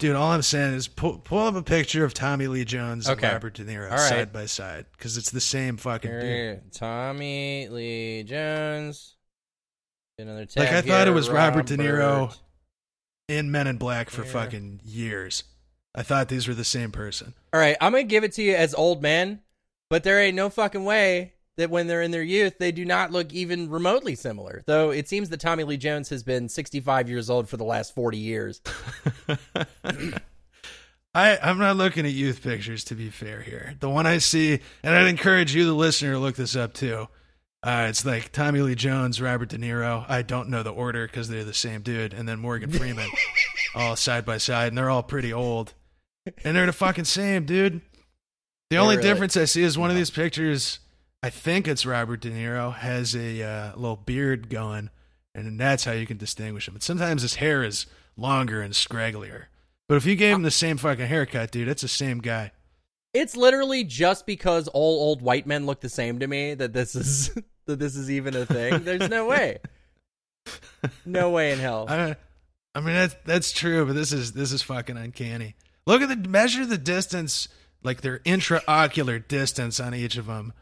dude. All I'm saying is pull, pull up a picture of Tommy Lee Jones Okay. and Robert De Niro right. side by side because it's the same fucking dude. Here, Tommy Lee Jones. Another tab Like, I thought it was Robert De Niro. In Men in Black for Here. fucking years. I thought these were the same person. All right, I'm gonna give it to you as old man, but there ain't no fucking way that when they're in their youth they do not look even remotely similar. Though it seems that Tommy Lee Jones has been 65 years old for the last 40 years. I, I'm not looking at youth pictures to be fair here. The one I see, and I'd encourage you, the listener, to look this up too. Uh, it's like Tommy Lee Jones, Robert De Niro. I don't know the order because they're the same dude, and then Morgan Freeman, all side by side, and they're all pretty old, and they're the fucking same, dude. The only really- difference I see is one of these pictures. I think it's Robert De Niro has a uh, little beard going, and that's how you can distinguish him. But sometimes his hair is longer and scragglier. But if you gave him the same fucking haircut, dude, it's the same guy. It's literally just because all old white men look the same to me that this is that this is even a thing. There's no way. No way in hell. I, I mean that's that's true, but this is this is fucking uncanny. Look at the measure the distance, like their intraocular distance on each of them.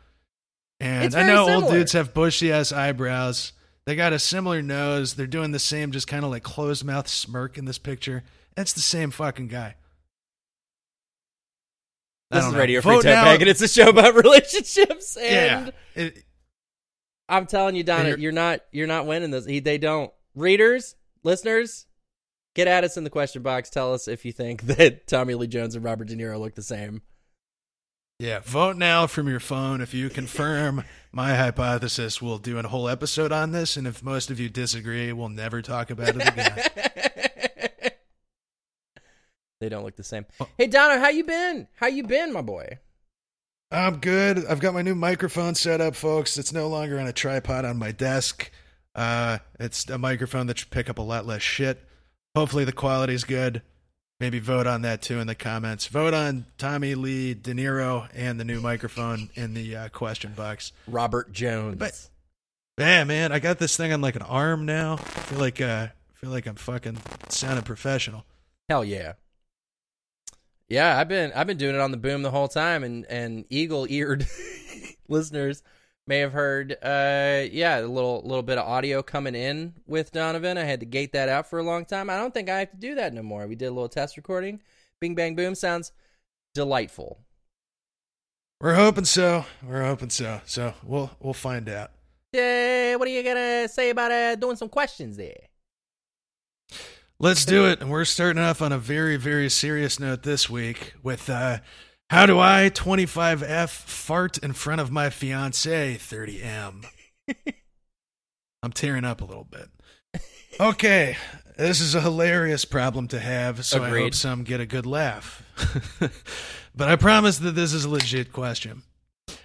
And It's I very know old dudes have bushy ass eyebrows. They got a similar nose. They're doing the same, just kind of like closed mouth smirk in this picture. That's the same fucking guy. This is know. Radio Free Vote Tote now- Bag, and it's a show about relationships. And Yeah, It- I'm telling you, Donna, you're- you're not you're not winning this. They don't. Readers, listeners, get at us in the question box. Tell us if you think that Tommy Lee Jones and Robert De Niro look the same. Yeah, vote now from your phone. If you confirm my hypothesis, we'll do a whole episode on this. And if most of you disagree, we'll never talk about it again. they don't look the same. Oh. Hey Donna, how you been? How you been, my boy? I'm good. I've got my new microphone set up, folks. It's no longer on a tripod on my desk. Uh, it's a microphone that should pick up a lot less shit. Hopefully, the quality's good. Maybe vote on that too in the comments. Vote on Tommy Lee, De Niro, and the new microphone in the uh, question box. Robert Jones. But- Yeah, man, I got this thing on like an arm now. I feel like uh, I feel like I'm fucking sounding professional. Hell yeah. Yeah, I've been I've been doing it on the boom the whole time and and eagle eared listeners may have heard uh yeah, a little little bit of audio coming in with Donovan. I had to gate that out for a long time. I don't think I have to do that no more. We did a little test recording. Bing bang boom sounds delightful. We're hoping so. We're hoping so. So we'll we'll find out. Yeah, what are you gonna say about uh doing some questions there? Let's do it. And we're starting off on a very, very serious note this week with uh, how do I, 25F, fart in front of my fiance, 30M? I'm tearing up a little bit. Okay, this is a hilarious problem to have, so I hope some get a good laugh. but I promise that this is a legit question.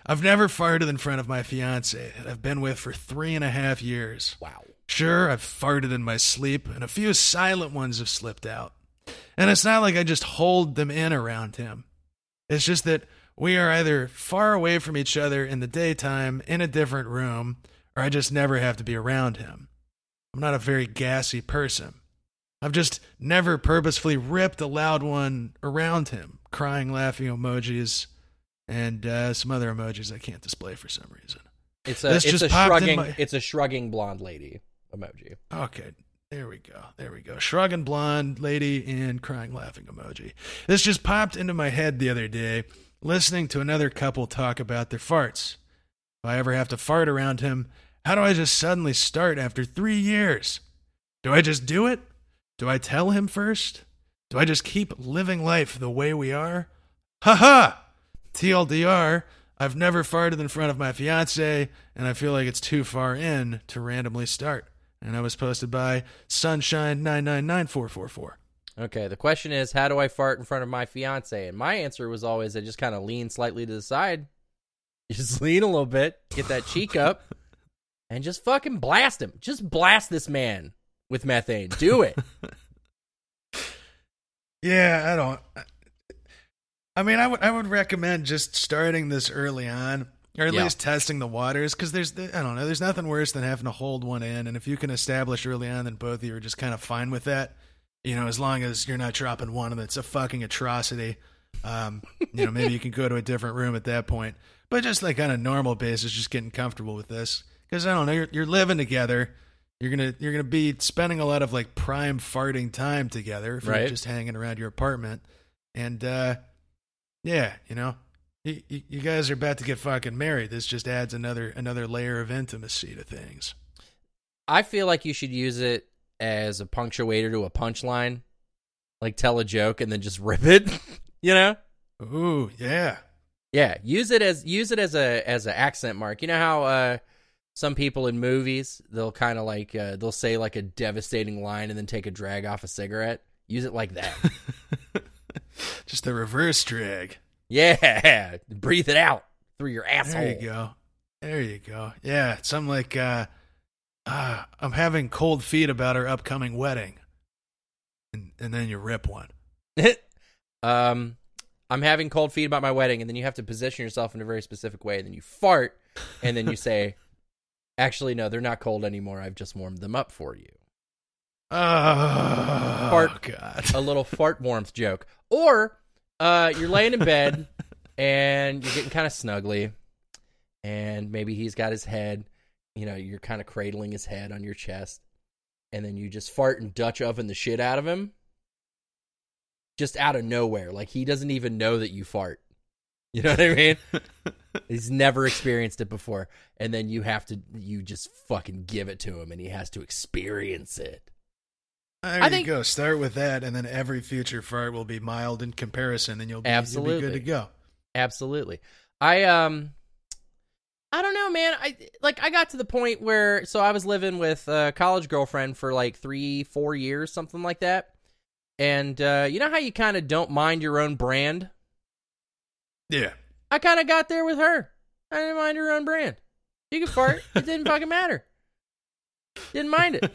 I've never farted in front of my fiance that I've been with for three and a half years. Wow. Sure, I've farted in my sleep, and a few silent ones have slipped out. And it's not like I just hold them in around him. It's just that we are either far away from each other in the daytime in a different room, or I just never have to be around him. I'm not a very gassy person. I've just never purposefully ripped a loud one around him, crying, laughing emojis, and uh, some other emojis I can't display for some reason. It's a This it's just a shrugging my- it's a shrugging blonde lady emoji. Okay, there we go. There we go. Shrugging blonde lady and crying laughing emoji. This just popped into my head the other day, listening to another couple talk about their farts. If I ever have to fart around him, how do I just suddenly start after three years? Do I just do it? Do I tell him first? Do I just keep living life the way we are? Ha ha! TLDR, I've never farted in front of my fiance, and I feel like it's too far in to randomly start. And I was posted by Sunshine999444. Okay, the question is, how do I fart in front of my fiance? And my answer was always, I just kind of lean slightly to the side, just lean a little bit, get that cheek up, and just fucking blast him. Just blast this man with methane. Do it. Yeah, I don't. I mean, I would I would recommend just starting this early on, or at Yeah. least testing the waters, because there's I don't know, there's nothing worse than having to hold one in, and if you can establish early on that both of you are just kind of fine with that, You know, as long as you're not dropping one that's a fucking atrocity. Um, you know, maybe you can go to a different room at that point. But just like on a normal basis, just getting comfortable with this. Because I don't know, you're, you're living together. You're gonna you're gonna be spending a lot of like prime farting time together if you're Right. just hanging around your apartment. And uh, yeah, you know, you you guys are about to get fucking married. This just adds another another layer of intimacy to things. I feel like you should use it as a punctuator to a punchline. Like tell a joke and then just rip it. you know? Ooh, yeah. Yeah, use it as use it as a as an accent mark. You know how uh some people in movies they'll kind of like uh, they'll say like a devastating line and then take a drag off a cigarette. Use it like that. just the reverse drag. Yeah, breathe it out through your asshole. There you go. There you go. Yeah, something like uh, uh, I'm having cold feet about our upcoming wedding, and and then you rip one. um, I'm having cold feet about my wedding, and then you have to position yourself in a very specific way. And then you fart, and then you say, "Actually, no, they're not cold anymore. I've just warmed them up for you." Oh Fart. God. A little fart warmth joke, or uh, you're laying in bed and you're getting kind of snuggly, and maybe he's got his head. You know, you're kind of cradling his head on your chest, and then you just fart and Dutch oven the shit out of him, just out of nowhere. Like he doesn't even know that you fart. You know what I mean? He's never experienced it before, and then you have to you just fucking give it to him, and he has to experience it. There I you think- go. Start with that, and then every future fart will be mild in comparison, and you'll be, you'll be Absolutely. good to go. Absolutely. I um I don't know, man. I like I got to the point where so I was living with a college girlfriend for like 3 4 years, something like that. And uh you know how you kind of don't mind your own brand? Yeah. I kind of got there with her. I didn't mind her own brand. You could fart. it didn't fucking matter. Didn't mind it.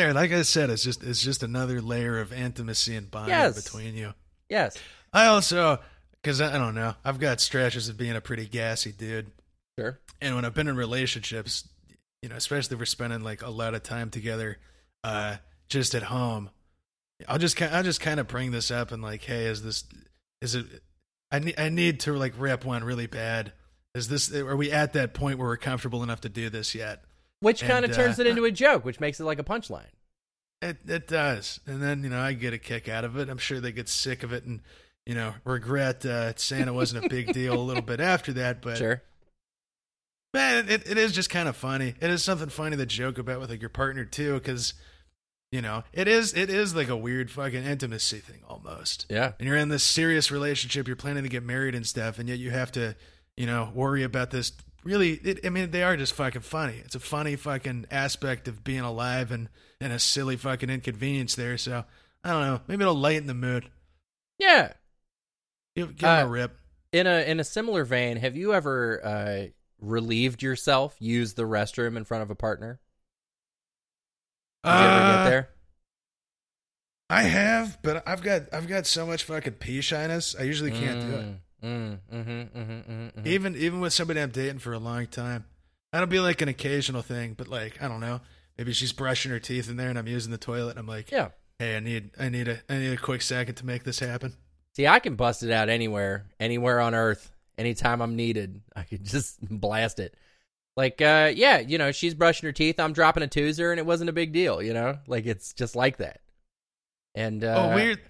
There, like I said, it's just it's just another layer of intimacy and bond Yes. between you. Yes. I also, because I, I don't know, I've got stretches of being a pretty gassy dude, Sure. and when I've been in relationships, you know, especially if we're spending like a lot of time together, uh, just at home, I'll just I'll just kind of bring this up and like, hey, is this is it? I need I need to like rip one really bad. Is this are we at that point where we're comfortable enough to do this yet? Which kind of And, turns uh, it into a joke, which makes it like a punchline. It it does, and then you know I get a kick out of it. I'm sure they get sick of it and you know regret uh, saying it wasn't a big deal a little bit after that. But Sure. man, it, it is just kind of funny. It is something funny to joke about with like your partner too, because you know it is it is like a weird fucking intimacy thing almost. Yeah. And you're in this serious relationship, you're planning to get married and stuff, and yet you have to you know worry about this. Really, it, I mean, they are just fucking funny. It's a funny fucking aspect of being alive and and a silly fucking inconvenience there. So I don't know. Maybe it'll lighten the mood. Yeah. Give, give Uh, a rip. In a in a similar vein, have you ever uh, relieved yourself, used the restroom in front of a partner? Did you ever Uh, get there? I have, but I've got I've got so much fucking pee shyness. I usually can't do it. Mm, mm, mm-hmm, mm-hmm, mm-hmm. Even even with somebody I'm dating for a long time, that'll be like an occasional thing. But like I don't know, maybe she's brushing her teeth in there, and I'm using the toilet. And I'm like, Yeah. hey, I need I need a I need a quick second to make this happen. See, I can bust it out anywhere, anywhere on Earth, anytime I'm needed. I could just blast it. Like, uh, yeah, you know, she's brushing her teeth. I'm dropping a toozer, and it wasn't a big deal. You know, like it's just like that. And uh, oh, weird.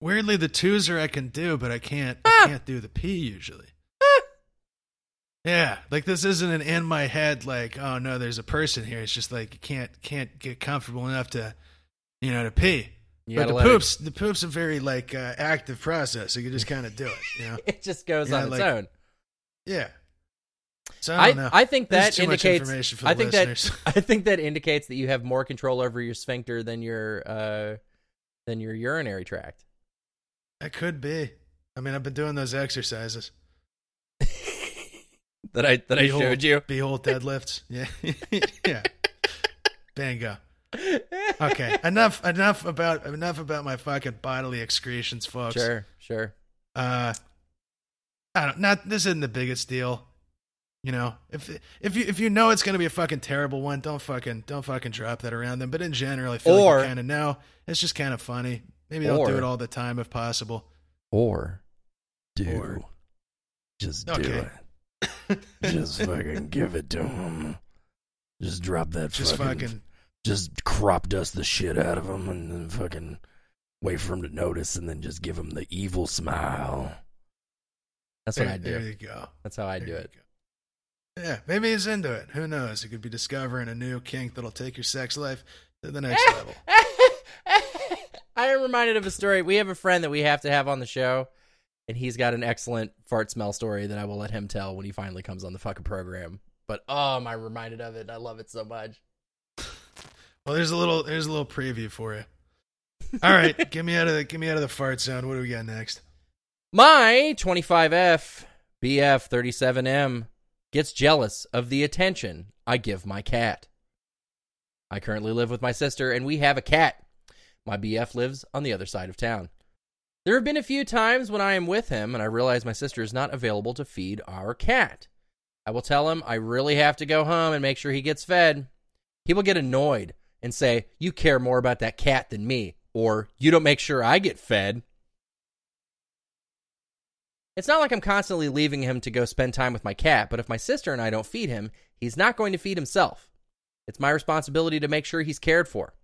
Weirdly, the twos I can do, but I can't. Ah. I can't do the pee usually. Yeah, like this isn't an in my head. Like, oh no, there's a person here. It's just like you can't can't get comfortable enough to, you know, to pee. you but the let it- poops, the poops a very like uh, active process. So you just kind of do it. You know? It just goes Yeah, on its like, own. Yeah. So I I, don't know. I think that is too much indicates. information for the I think listeners. that I think that indicates that you have more control over your sphincter than your uh than your urinary tract. That could be. I mean, I've been doing those exercises. that I that I Behold- showed you. Behold deadlifts. Yeah. yeah. Bingo. Okay. enough enough about enough about my fucking bodily excretions, folks. Sure, sure. Uh I don't not this isn't the biggest deal. You know, if if you if you know it's gonna be a fucking terrible one, don't fucking don't fucking drop that around them. But in general, I feel Or- like you kind of know it's just kind of funny. Maybe don't do it all the time if possible. Or do. Or- Just Okay. it. Just fucking give it to him. Just drop that Just fucking, fucking Just crop dust the shit out of him and then fucking wait for him to notice and then just give him the evil smile. That's what there, I there do. you go. That's how I There do it. go. Yeah, maybe he's into it. Who knows? He could be discovering a new kink that'll take your sex life to the next level. I am reminded of a story. We have a friend that we have to have on the show, and he's got an excellent fart smell story that I will let him tell when he finally comes on the fucking program. But um, oh, am I reminded of it? I love it so much. Well, there's a little there's a little preview for you. All right, get me out of the get me out of the fart zone. What do we got next? My 25F BF 37M gets jealous of the attention I give my cat. I currently live with my sister and we have a cat. My BF lives on the other side of town. There have been a few times when I am with him and I realize my sister is not available to feed our cat. I will tell him I really have to go home and make sure he gets fed. He will get annoyed and say, You care more about that cat than me, or You don't make sure I get fed. It's not like I'm constantly leaving him to go spend time with my cat, but if my sister and I don't feed him, he's not going to feed himself. It's my responsibility to make sure he's cared for.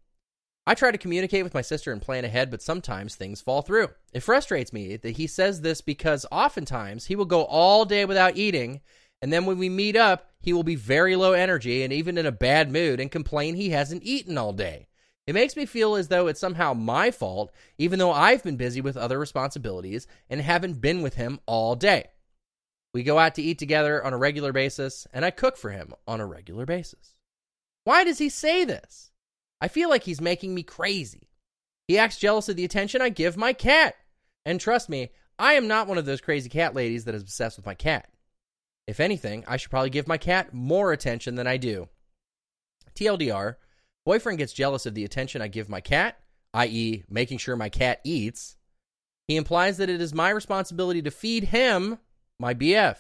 I try to communicate with my sister and plan ahead, but sometimes things fall through. It frustrates me that he says this because oftentimes he will go all day without eating, and then when we meet up, he will be very low energy and even in a bad mood and complain he hasn't eaten all day. It makes me feel as though it's somehow my fault, even though I've been busy with other responsibilities and haven't been with him all day. We go out to eat together on a regular basis, and I cook for him on a regular basis. Why does he say this? I feel like he's making me crazy. He acts jealous of the attention I give my cat. And trust me, I am not one of those crazy cat ladies that is obsessed with my cat. If anything, I should probably give my cat more attention than I do. TLDR, boyfriend gets jealous of the attention I give my cat, i.e., making sure my cat eats. He implies that it is my responsibility to feed him, my BF.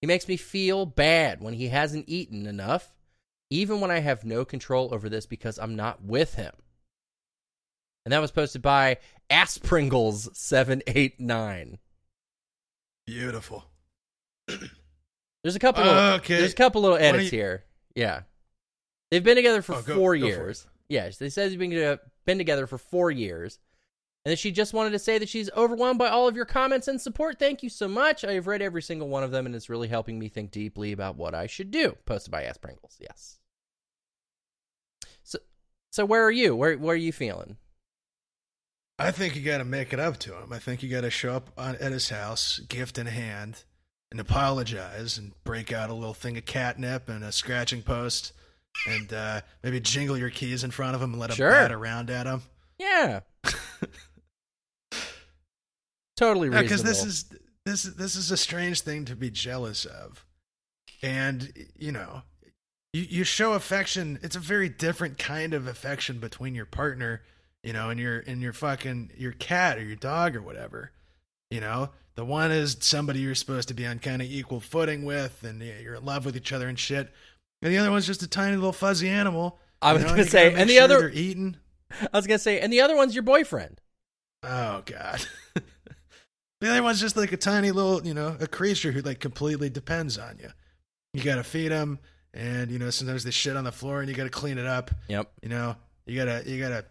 He makes me feel bad when he hasn't eaten enough, even when I have no control over this because I'm not with him. And that was posted by Aspringles789. Beautiful. There's a couple. Of, Okay. There's a couple little edits you- here. Yeah, they've been together for Oh, go- four go for years. Yes, they said they've been uh, been together for four years, and that she just wanted to say that she's overwhelmed by all of your comments and support. Thank you so much. I have read every single one of them, and it's really helping me think deeply about what I should do. Posted by Ass Pringles. Yes. So, where are you? Where where are you feeling? I think you got to make it up to him. I think you got to show up on, at his house, gift in hand, and apologize and break out a little thing of catnip and a scratching post, and uh, maybe jingle your keys in front of him and let him Sure. bat around at him. Yeah. totally reasonable. because this is this is this is a strange thing to be jealous of, and you know, you you show affection. It's a very different kind of affection between your partner, you know, and your and your fucking your cat or your dog or whatever. You know, the one is somebody you're supposed to be on kind of equal footing with, and you're in love with each other and shit. And the other one's just a tiny little fuzzy animal. I was know, gonna say, and the sure other- they're eating. I was gonna say, and the other one's your boyfriend. Oh god. the other one's just like a tiny little, you know, a creature who like completely depends on you. You got to feed them, and you know sometimes they shit on the floor, and you got to clean it up. Yep. You know, you gotta you gotta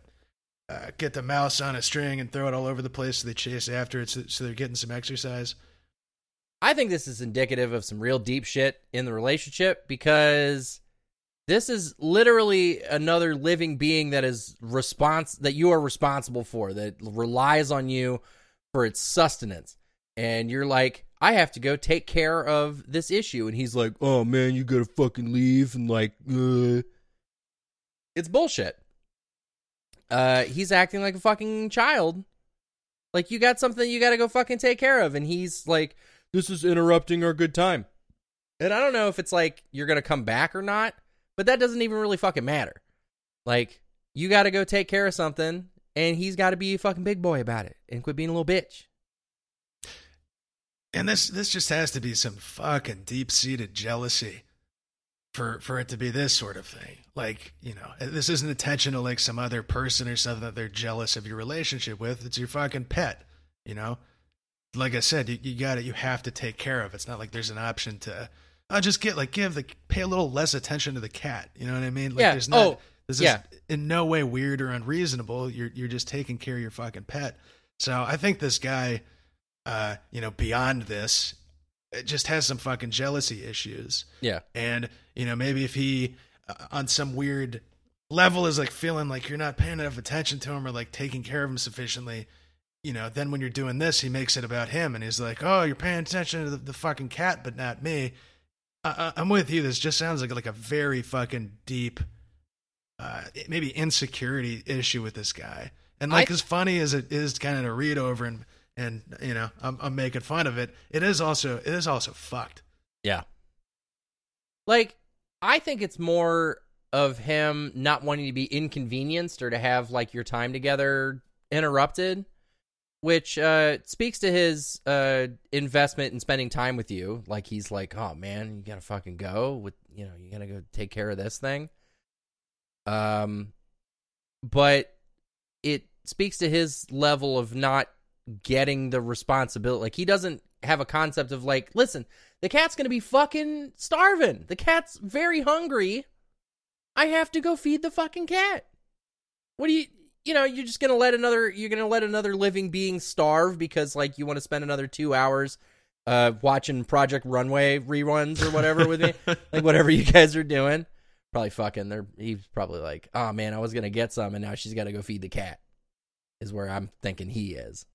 uh, get the mouse on a string and throw it all over the place so they chase after it, so, so they're getting some exercise. I think this is indicative of some real deep shit in the relationship because this is literally another living being that is response that you are responsible for that relies on you for its sustenance and you're like I have to go take care of this issue and he's like oh man you got to fucking leave and like uh. it's bullshit uh he's acting like a fucking child like you got something you got to go fucking take care of and he's like this is interrupting our good time. And I don't know if it's like you're to come back or not, but that doesn't even really fucking matter. Like, you got to go take care of something, and he's got to be a fucking big boy about it and quit being a little bitch. And this this just has to be some fucking deep seated jealousy for for it to be this sort of thing. Like, you know, this isn't attention to like some other person or something that they're jealous of your relationship with. It's your fucking pet, you know? Like I said, you, you got it. You have to take care of. It. It's not like there's an option to, I'll just get like give the pay a little less attention to the cat. You know what I mean? Like Yeah. there's not. Oh, this is yeah. in no way weird or unreasonable. You're you're just taking care of your fucking pet. So I think this guy, uh, you know, beyond this, it just has some fucking jealousy issues. Yeah. And, you know, maybe if he, uh, on some weird level, is like feeling like you're not paying enough attention to him or like taking care of him sufficiently, you know, then when you're doing this, he makes it about him and he's like, oh, you're paying attention to the, the fucking cat, but not me. I, I'm with you. This just sounds like like a very fucking deep, uh, maybe insecurity issue with this guy. And like I- as funny as it is, kind of to read over and and you know I'm, I'm making fun of it. It is also it is also fucked. Yeah. Like, I think it's more of him not wanting to be inconvenienced or to have like your time together interrupted, which uh speaks to his uh investment in spending time with you. Like he's like, "Oh man, you got to fucking go with, you know, you got to go take care of this thing." Um but it speaks to his level of not getting the responsibility. Like he doesn't have a concept of like, listen, the cat's gonna be fucking starving. The cat's very hungry. I have to go feed the fucking cat. What do you you know, you're just gonna let another you're gonna let another living being starve because like you want to spend another two hours uh watching Project Runway reruns or whatever with me. Like whatever you guys are doing. Probably fucking they're he's probably like, oh man, I was gonna get some and now she's gotta go feed the cat. Is where I'm thinking he is.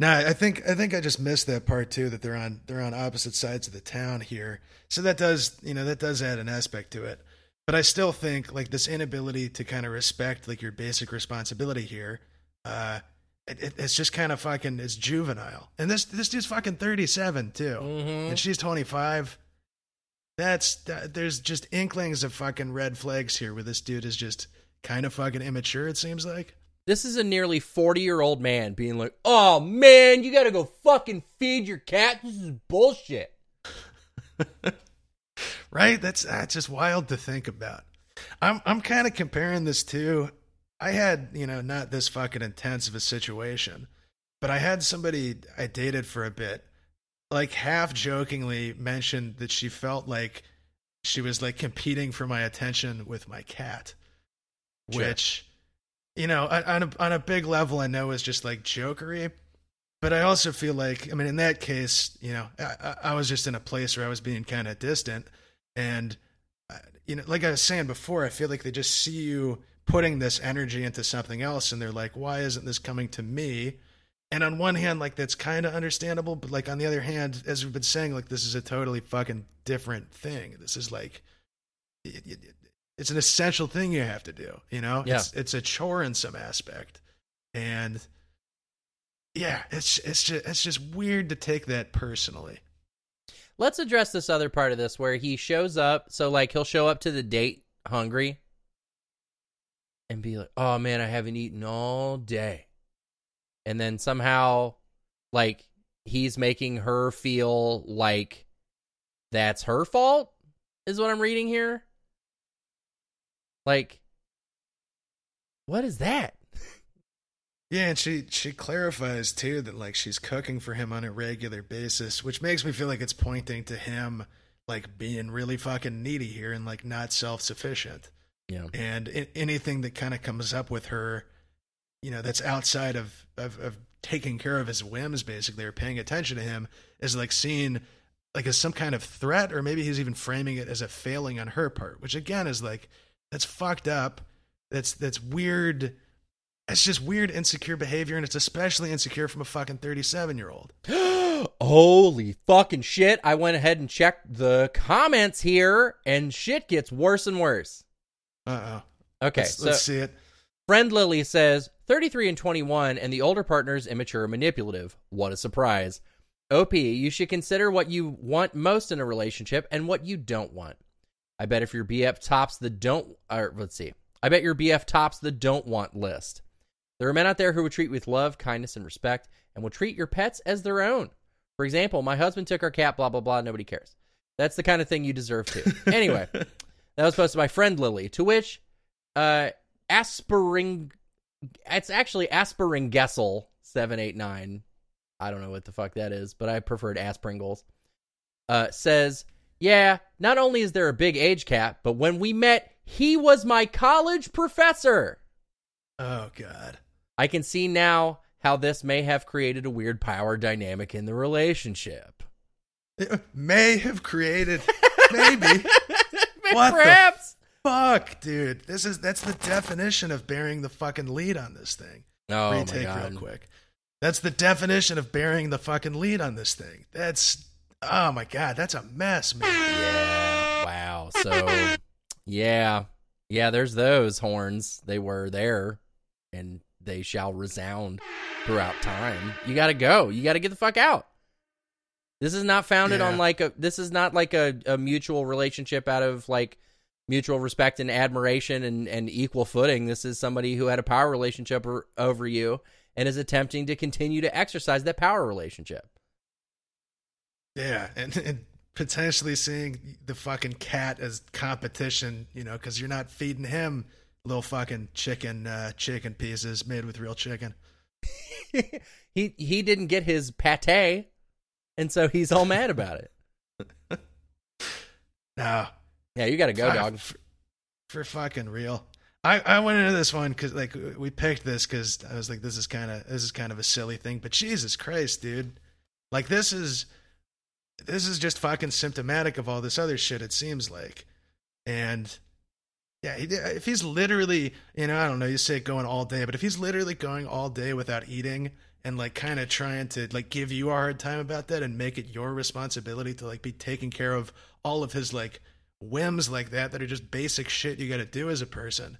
No, I think I think I just missed that part too. That they're on they're on opposite sides of the town here, so that does you know that does add an aspect to it. But I still think like this inability to kind of respect like your basic responsibility here, uh, it, it, it's just kind of fucking it's juvenile. And this this dude's fucking thirty seven too, Mm-hmm. and she's twenty five. That's that, there's just inklings of fucking red flags here, where this dude is just kind of fucking immature. It seems like. This is a nearly 40 year old man being like, oh man, you gotta go fucking feed your cat. This is bullshit. right? That's that's just wild to think about. I'm I'm kind of comparing this to I had, you know, not this fucking intense of a situation, but I had somebody I dated for a bit like half jokingly mentioned that she felt like she was like competing for my attention with my cat. Sure. Which you know, on a, on a big level I know is just like jokery, but I also feel like, I mean, in that case, you know, I, I- was just in a place where I was being kind of distant, and uh, you know, like I was saying before, I feel like they just see you putting this energy into something else, and they're like, "Why isn't this coming to me?" And on one hand, like that's kind of understandable, but like on the other hand, as we've been saying, like this is a totally fucking different thing. This is like, it's an essential thing you have to do. You know, Yeah. it's it's a chore in some aspect, and yeah, it's it's just it's just weird to take that personally. Let's address this other part of this where he shows up. So, like, he'll show up to the date hungry and be like, oh man, I haven't eaten all day. And then somehow, like, he's making her feel like that's her fault, is what I'm reading here. Like, what is that? Yeah, and she she clarifies too that like she's cooking for him on a regular basis, which makes me feel like it's pointing to him like being really fucking needy here and like not self sufficient. Yeah. And anything that kind of comes up with her, you know, that's outside of, of of taking care of his whims, basically, or paying attention to him, is like seen like as some kind of threat, or maybe he's even framing it as a failing on her part, which again is like that's fucked up. That's that's weird. It's just weird, insecure behavior, and it's especially insecure from a fucking thirty-seven year old. Holy fucking shit. I went ahead and checked the comments here, and shit gets worse and worse. Uh oh. Okay, let's, so let's see it. friend Lily says 33 and 21, and the older partner's immature and manipulative. What a surprise. OP, you should consider what you want most in a relationship and what you don't want. I bet if your BF tops the don't, or let's see, I bet your BF tops the don't want list. There are men out there who would treat you with love, kindness, and respect, and will treat your pets as their own. For example, my husband took our cat, blah, blah, blah. Nobody cares. That's the kind of thing you deserve to. anyway, that was posted by friend Lily, to which uh, Aspiring. It's actually Aspiring Gessel 789. I don't know what the fuck that is, but I preferred Aspringles. Uh, says, yeah, not only is there a big age cap, but when we met, he was my college professor. Oh God. I can see now how this may have created a weird power dynamic in the relationship. It may have created maybe. What Perhaps. Fuck, dude. This is that's the definition of bearing the fucking lead on this thing. oh my Retake god. real quick. That's the definition of bearing the fucking lead on this thing. That's oh my god, that's a mess, man. Yeah. Wow. So, yeah. Yeah, there's those horns. They were there and they shall resound throughout time. You got to go. You got to get the fuck out. This is not founded Yeah. on like a this is not like a, a mutual relationship out of like mutual respect and admiration and, and equal footing. This is somebody who had a power relationship over you and is attempting to continue to exercise that power relationship. Yeah, and, and potentially seeing the fucking cat as competition, you know, because you're not feeding him little fucking chicken uh, chicken pieces made with real chicken. he he didn't get his pate, and so he's all mad about it. No, Yeah, you got to go, fuck, dog. For, for fucking real. I, I went into this one because like we picked this because I was like this is kind of this is kind of a silly thing, but Jesus Christ, dude, like this is this is just fucking symptomatic of all this other shit. It seems like, and yeah, if he's literally you know I don't know you say going all day, but if he's literally going all day without eating and like kind of trying to like give you a hard time about that and make it your responsibility to like be taking care of all of his like whims like that that are just basic shit you got to do as a person.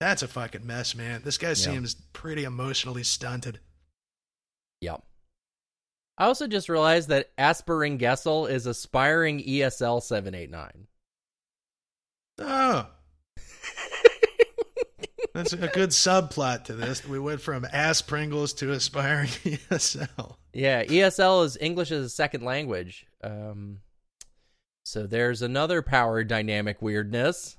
That's a fucking mess, man. This guy seems pretty emotionally stunted. Yep. I also just realized that Aspiring Gessel is aspiring ESL seven eight nine. Oh. That's a good subplot to this. We went from ass Pringles to aspiring ESL. Yeah, ESL is English as a second language. Um, so there's another power dynamic weirdness.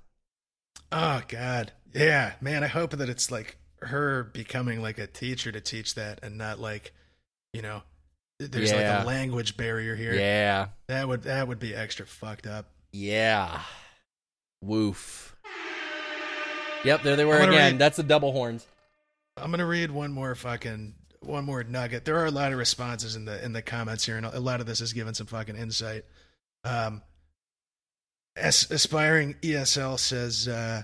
Oh God, yeah, man. I hope that it's like her becoming like a teacher to teach that, and not like, you know, there's Yeah. like a language barrier here. Yeah, That would that would be extra fucked up. yeah. Woof. Yep, there they were again. read- That's the double horns. I'm gonna read one more fucking one more nugget. There are a lot of responses in the in the comments here, and a lot of this is given some fucking insight. Um, as, aspiring ESL says, uh,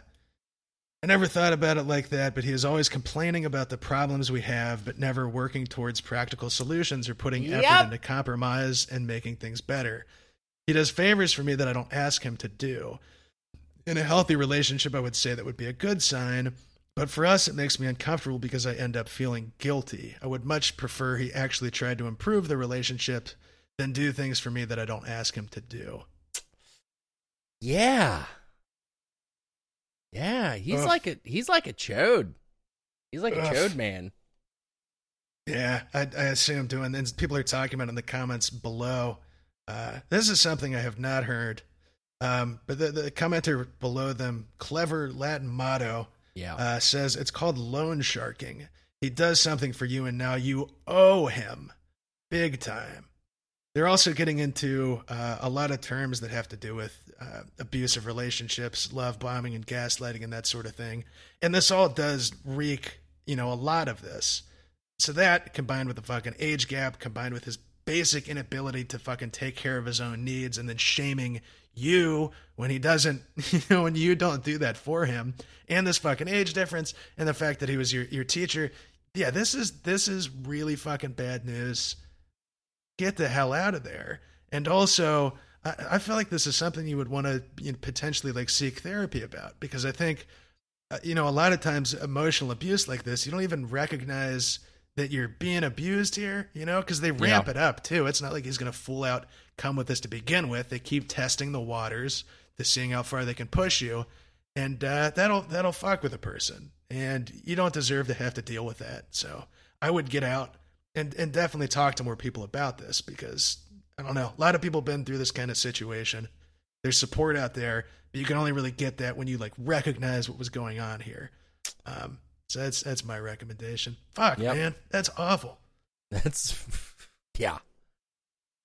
"I never thought about it like that, but he is always complaining about the problems we have, but never working towards practical solutions or putting Yep. effort into compromise and making things better. He does favors for me that I don't ask him to do." In a healthy relationship, I would say that would be a good sign, but for us, it makes me uncomfortable because I end up feeling guilty. I would much prefer he actually tried to improve the relationship than do things for me that I don't ask him to do. Yeah. Yeah, he's Ugh. like a he's like a chode. He's like a Ugh. chode man. Yeah, I, I assume doing. And people are talking about in the comments below. Uh, this is something I have not heard. Um, but the, the commenter below them, clever Latin motto, Yeah. uh, says it's called loan sharking. He does something for you, and now you owe him big time. They're also getting into uh, a lot of terms that have to do with uh, abusive relationships, love bombing, and gaslighting, and that sort of thing. And this all does reek, you know, a lot of this. So that combined with the fucking age gap, combined with his basic inability to fucking take care of his own needs, and then shaming you when he doesn't, you know, when you don't do that for him, and this fucking age difference, and the fact that he was your your teacher. Yeah, this is this is really fucking bad news. Get the hell out of there. And also, I, I feel like this is something you would want to you know, potentially like seek therapy about because I think, uh, you know, a lot of times emotional abuse like this, you don't even recognize that you're being abused here, you know, because they ramp Yeah. it up too. It's not like he's going to full out come with this to begin with. They keep testing the waters to seeing how far they can push you, and uh, that'll that'll fuck with a person, and you don't deserve to have to deal with that. So I would get out. And and definitely talk to more people about this because I don't know. A lot of people have been through this kind of situation. There's support out there, but you can only really get that when you like recognize what was going on here. Um, so that's that's my recommendation. Fuck, Yep. man, that's awful. That's yeah.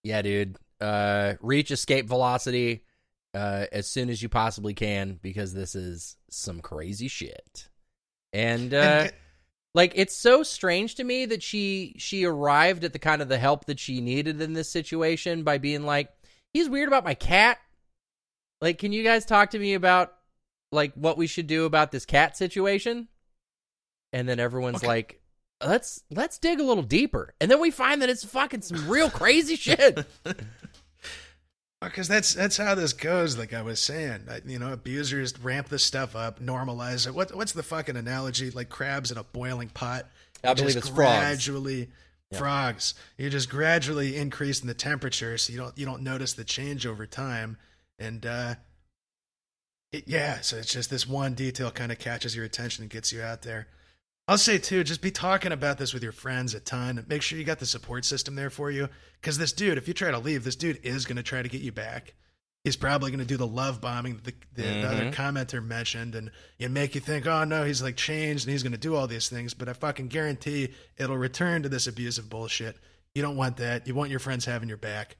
Yeah, dude. Uh reach escape velocity uh as soon as you possibly can because this is some crazy shit. And uh And- like it's so strange to me that she she arrived at the kind of the help that she needed in this situation by being like he's weird about my cat. Like can you guys talk to me about like what we should do about this cat situation? And then everyone's Okay. like let's let's dig a little deeper. And then we find that it's fucking some real crazy shit. Because that's that's how this goes. Like I was saying, you know, abusers ramp this stuff up, normalize it. What what's the fucking analogy? Like crabs in a boiling pot. I believe it's frogs. gradually Yeah. frogs. You're just gradually increasing the temperature, so you don't you don't notice the change over time. And uh, it, yeah, so it's just this one detail kind of catches your attention and gets you out there. I'll say too, just be talking about this with your friends a ton. Make sure you got the support system there for you. Because this dude, if you try to leave, this dude is going to try to get you back. He's probably going to do the love bombing that the, the, the other Mhm. commenter mentioned, and you make you think, oh no, he's like changed and he's going to do all these things. But I fucking guarantee it'll return to this abusive bullshit. You don't want that. You want your friends having your back.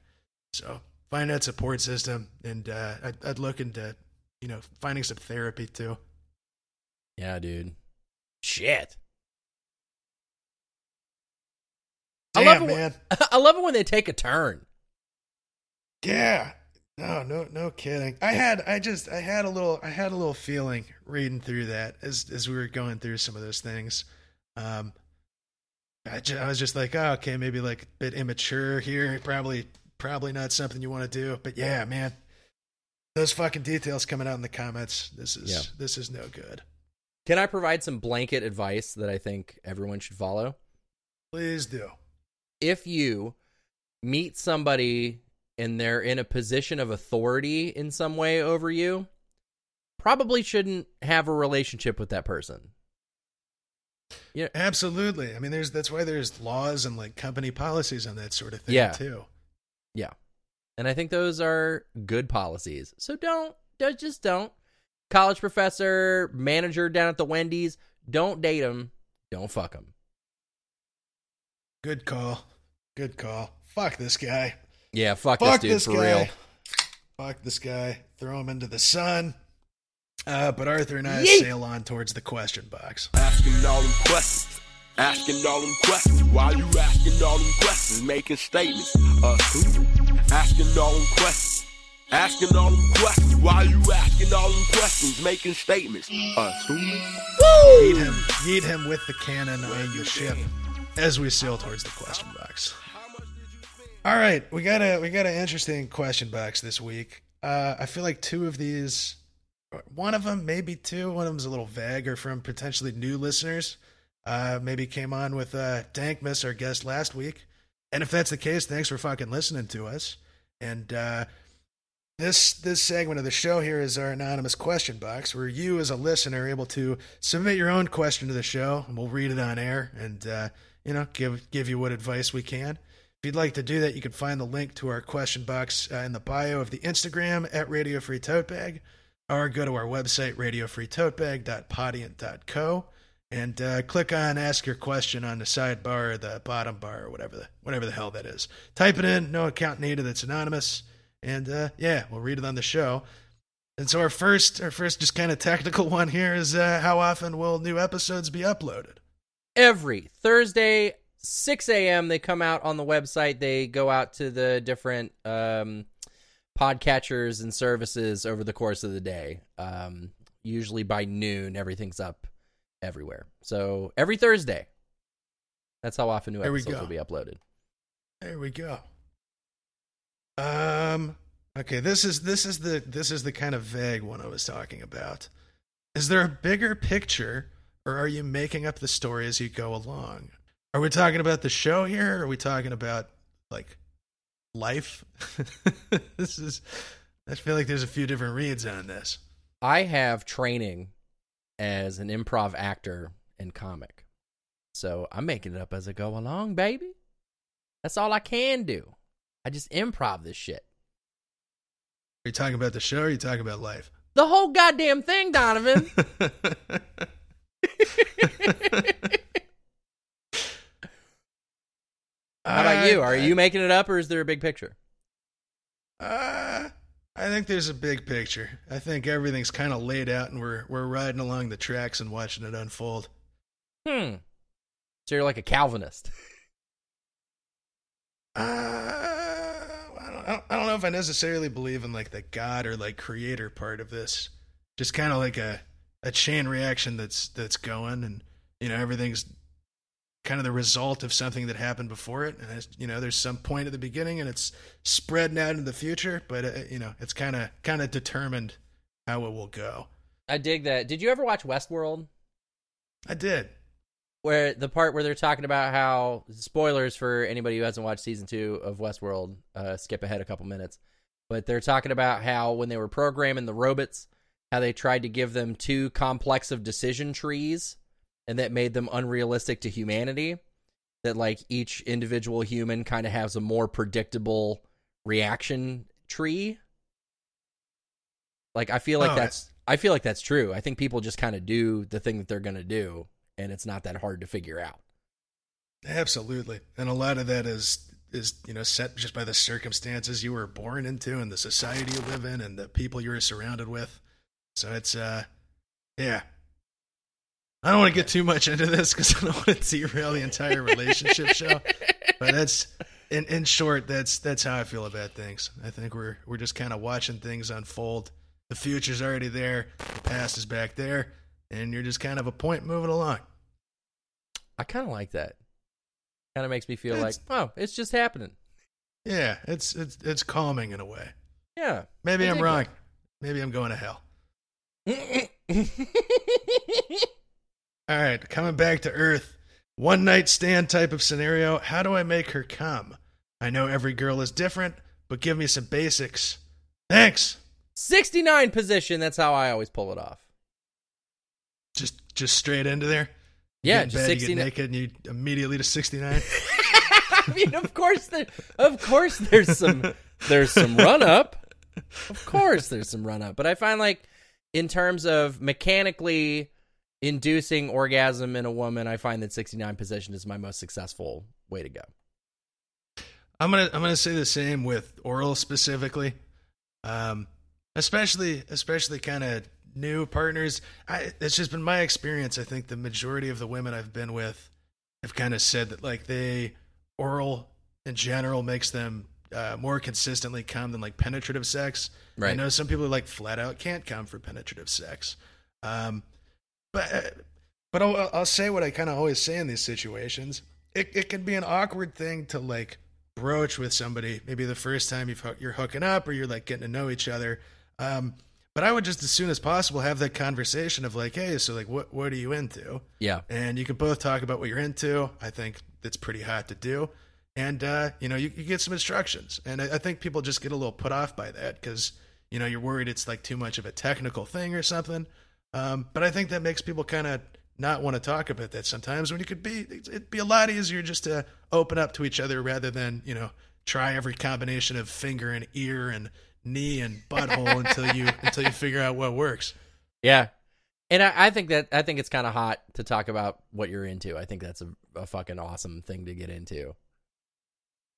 So find that support system, and uh, I'd, I'd look into, you know, finding some therapy too. yeah, dude. Shit. Damn, I love it when- man. I love it when they take a turn. Yeah. No, no, no kidding. I had, I just, I had a little, I had a little feeling reading through that as as we were going through some of those things. Um, I, ju- I was just like, oh, okay, maybe like a bit immature here. Probably, probably not something you want to do. But yeah, man, those fucking details coming out in the comments. This is, Yeah. this is no good. Can I provide some blanket advice that I think everyone should follow? Please do. If you meet somebody and they're in a position of authority in some way over you, probably shouldn't have a relationship with that person. Yeah, Absolutely. I mean, there's that's why there's laws and like company policies on that sort of thing Yeah. too. yeah. And I think those are good policies. So don't, don't just don't. College professor, manager down at the Wendy's, don't date them. Don't fuck them. Good call. Good call. Fuck this guy. Yeah, fuck, Fuck this this dude for guy. real. Fuck this guy. Throw him into the sun. Uh, but Arthur and I Yeet. sail on towards the question box. Asking all them questions. Asking all them questions. Why you asking all them questions? Making statements. Uh, who? Asking all them questions. Asking all them questions. Why you asking all them questions? Making statements. Uh, who? Yeet him, yeet him with the cannon on the ship as we sail towards the question box. All right, we got a we got an interesting question box this week. Uh, I feel like two of these, one of them, maybe two. One of them's a little vague or from potentially new listeners. Uh, maybe came on with uh, Dankmas, our guest last week. And if that's the case, thanks for fucking listening to us. And uh, this this segment of the show here is our anonymous question box, where you, as a listener, are able to submit your own question to the show, and we'll read it on air, and uh, you know, give give you what advice we can. If you'd like to do that, you can find the link to our question box uh, in the bio of the Instagram at Radio Free Tote Bag, or go to our website radiofreetotebag.podiant.co and uh, click on Ask Your Question on the sidebar or the bottom bar or whatever the whatever the hell that is. Type it in, no account needed. It's anonymous, and uh, yeah, we'll read it on the show. And so our first our first just kind of technical one here is uh, how often will new episodes be uploaded? every Thursday, 6 a.m. They come out on the website. They go out to the different um, podcatchers and services over the course of the day. Um, usually by noon, everything's up everywhere. So every Thursday. That's how often new episodes will be uploaded. There we go. Um. Okay. This is this is the this is the kind of vague one I was talking about. Is there a bigger picture, or are you making up the story as you go along? Are we talking about the show here? Or are we talking about like life? this is. I feel like there's a few different reads on this. I have training as an improv actor and comic. So I'm making it up as I go along, baby. That's all I can do. I just improv this shit. Are you talking about the show or are you talking about life? The whole goddamn thing, Donovan. How about you? Are you making it up or is there a big picture? Uh, I think there's a big picture. I think everything's kind of laid out, and we're we're riding along the tracks and watching it unfold. Hmm. So you're like a Calvinist. Uh, I don't, I don't- I don't know if I necessarily believe in like the God or like creator part of this. Just kind of like a a chain reaction that's that's going, and you know everything's kind of the result of something that happened before it. And you know, there's some point at the beginning, and it's spreading out into the future, but uh, you know, it's kind of kind of determined how it will go. I dig that. Did you ever watch Westworld? I did. Where the part where they're talking about how spoilers for anybody who hasn't watched season two of Westworld, uh, skip ahead a couple minutes. But they're talking about how when they were programming the robots, how they tried to give them too complex of decision trees and that made them unrealistic to humanity. That like each individual human kind of has a more predictable reaction tree. Like I feel like Oh, that's I feel like that's true. I think people just kind of do the thing that they're going to do and it's not that hard to figure out. Absolutely. And a lot of that is is, you know, set just by the circumstances you were born into and the society you live in and the people you were surrounded with. So it's uh yeah. I don't want to get too much into this because I don't want to derail the entire relationship show. But that's in in short, that's that's how I feel about things. I think we're we're just kind of watching things unfold. The future's already there, the past is back there, and you're just kind of a point moving along. I kind of like that. Kind of makes me feel It's- like, oh, it's just happening. Yeah, it's it's it's calming in a way. Yeah. Maybe I'm wrong. Maybe I'm going to hell. All right, coming back to Earth. One night stand type of scenario. How do I make her come? I know every girl is different, but give me some basics. Thanks. 69 position. That's how I always pull it off. Just just straight into there. Yeah, just bed, you get naked, and you immediately to 69. I mean, of course, there, of course, there's some, there's some run up. Of course, there's some run up, but I find like, in terms of mechanically inducing orgasm in a woman, I find that 69 position is my most successful way to go. I'm gonna I'm gonna say the same with oral specifically, um, especially especially kind of new partners. I, it's just been my experience. I think the majority of the women I've been with have kind of said that like they oral in general makes them uh, more consistently come than like penetrative sex. I Right. know some people are like flat out can't come for penetrative sex, um, but uh, but I'll, I'll say what I kind of always say in these situations. It it can be an awkward thing to like broach with somebody. Maybe the first time you've you're hooking up or you're like getting to know each other. Um, but I would just as soon as possible have that conversation of like, hey, so like, what what are you into? Yeah. and you can both talk about what you're into. I think that's pretty hot to do. And, uh, you know, you, you get some instructions. And I, I think people just get a little put off by that because, you know, you're worried it's like too much of a technical thing or something. Um, but I think that makes people kind of not want to talk about that sometimes when you could be, it'd be a lot easier just to open up to each other rather than, you know, try every combination of finger and ear and knee and butthole until you, until you figure out what works. Yeah. And I, I think that I think it's kind of hot to talk about what you're into. I think that's a, a fucking awesome thing to get into.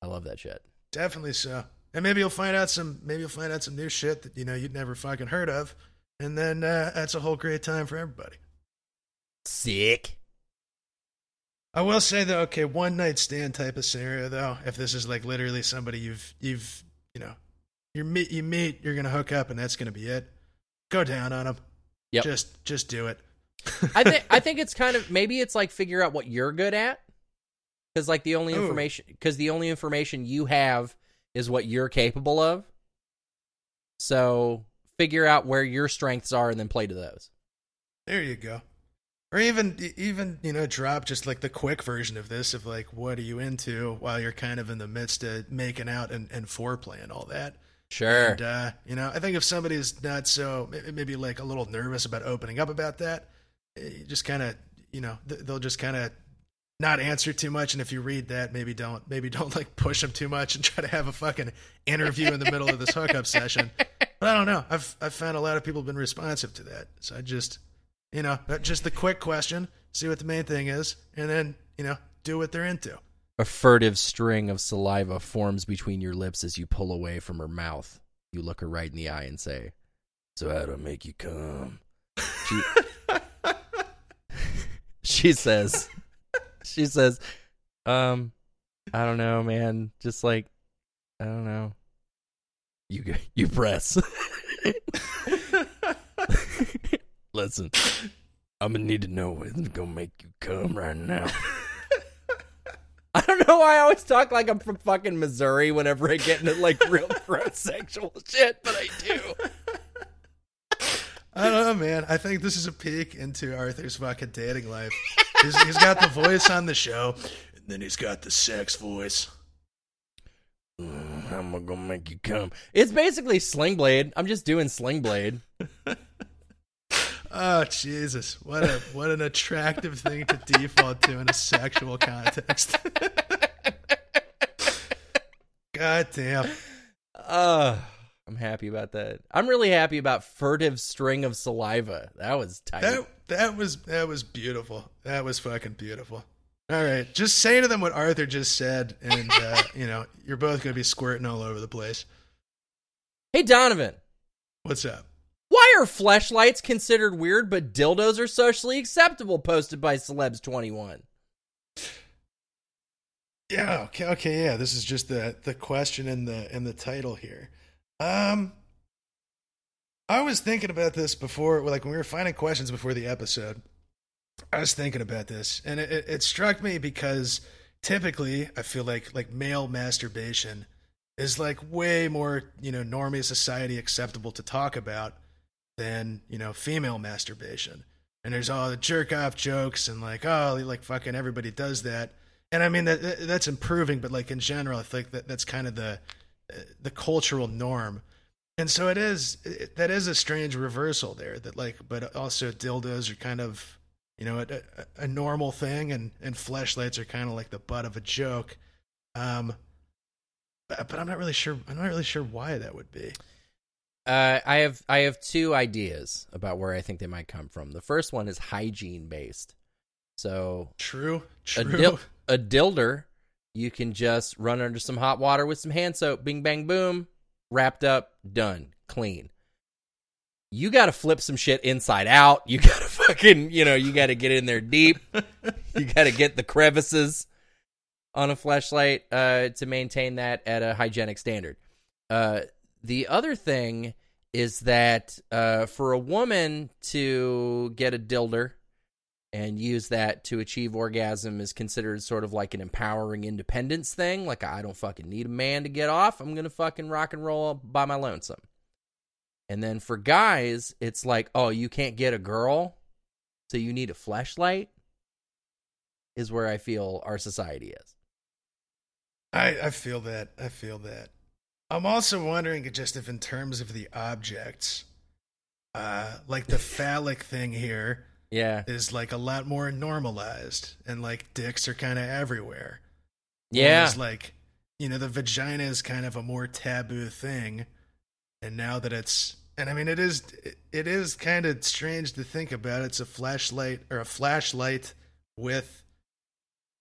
I love that shit. Definitely so. And maybe you'll find out some maybe you'll find out some new shit that you know you'd never fucking heard of. And then uh, that's a whole great time for everybody. Sick. I will say though, okay, one night stand type of scenario though, if this is like literally somebody you've you've you know you meet you meet, you're gonna hook up and that's gonna be it. Go down on them. Yep. Just just do it. I think I think it's kind of maybe it's like figure out what you're good at because like the only information because the only information you have is what you're capable of. So figure out where your strengths are and then play to those. There you go. Or even even you know drop just like the quick version of this of like what are you into while you're kind of in the midst of making out and, and foreplay and all that. Sure. And, uh, you know, I think if somebody's not so, maybe like a little nervous about opening up about that, eh, just kind of, you know, they'll just kind of not answer too much. And if you read that, maybe don't maybe don't like push them too much and try to have a fucking interview in the middle of this hookup session. But I don't know. I've I've found a lot of people have been responsive to that. So I just you know just the quick question, see what the main thing is, and then you know do what they're into. A furtive string of saliva forms between your lips as you pull away from her mouth. You look her right in the eye and say, "So how do I make you come?" She, she says, "She says, um, I don't know, man. Just like, I don't know. You you press. Listen, I'm gonna need to know what's gonna make you come right now." I don't know why I always talk like I'm from fucking Missouri whenever I get into like real gross sexual shit, but I do. I don't know, man. I think this is a peek into Arthur's fucking dating life. He's, he's got the voice on the show, and then he's got the sex voice. Mm, I'm gonna make you come. It's basically Sling Blade. I'm just doing Sling Blade. Oh Jesus! What a what an attractive thing to default to in a sexual context. God damn! Uh, I'm happy about that. I'm really happy about furtive string of saliva. That was tight. That that was that was beautiful. That was fucking beautiful. All right, just say to them what Arthur just said, and uh, you know you're both gonna be squirting all over the place. hey Donovan, What's up? why are fleshlights considered weird but dildos are socially acceptable? Posted by Celebs21. Yeah. Okay. Okay. Yeah. This is just the the question in the in the title here. Um, I was thinking about this before, like when we were finding questions before the episode. I was thinking about this, and it, it, it struck me because typically I feel like like male masturbation is like way more you know normie society acceptable to talk about than you know female masturbation. And there's all the jerk off jokes and like oh like fucking everybody does that. And I mean that that- that's improving, but like in general, I think that that's kind of the the cultural norm. And so it is it, that is a strange reversal there that like but also dildos are kind of you know a, a, a normal thing and and fleshlights are kind of like the butt of a joke. Um but, but I'm not really sure I'm not really sure why that would be. Uh, I have I have two ideas about where I think they might come from. The first one is hygiene based. So True. a, True. dil- a dilder, you can just run under some hot water with some hand soap, bing bang boom, wrapped up, done, clean. You got to flip some shit inside out. You got to fucking, you know, you got to get in there deep. you got to get the crevices on a fleshlight uh, to maintain that at a hygienic standard. Uh, the other thing is that uh, for a woman to get a dilder and use that to achieve orgasm is considered sort of like an empowering independence thing. Like, I don't fucking need a man to get off. I'm going to fucking rock and roll by my lonesome. And then for guys, it's like, oh, you can't get a girl, so you need a fleshlight, is where I feel our society is. I, I feel that. I feel that. I'm also wondering just if, in terms of the objects, uh, like the phallic thing here Yeah. is like a lot more normalized, and like dicks are kind of everywhere. Yeah. Whereas, like you know, the vagina is kind of a more taboo thing, and now that it's and I mean, it is it is kind of strange to think about. It's a flashlight or a flashlight with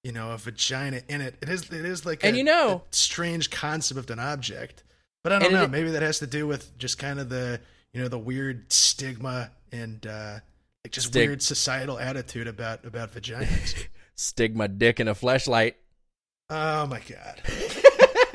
you know a vagina in it. It is it is like And a, you know- strange concept of an object. But I don't know. it- maybe that has to do with just kind of the you know the weird stigma and uh like just weird societal attitude about about vaginas. Stick my dick in a flashlight. oh my god.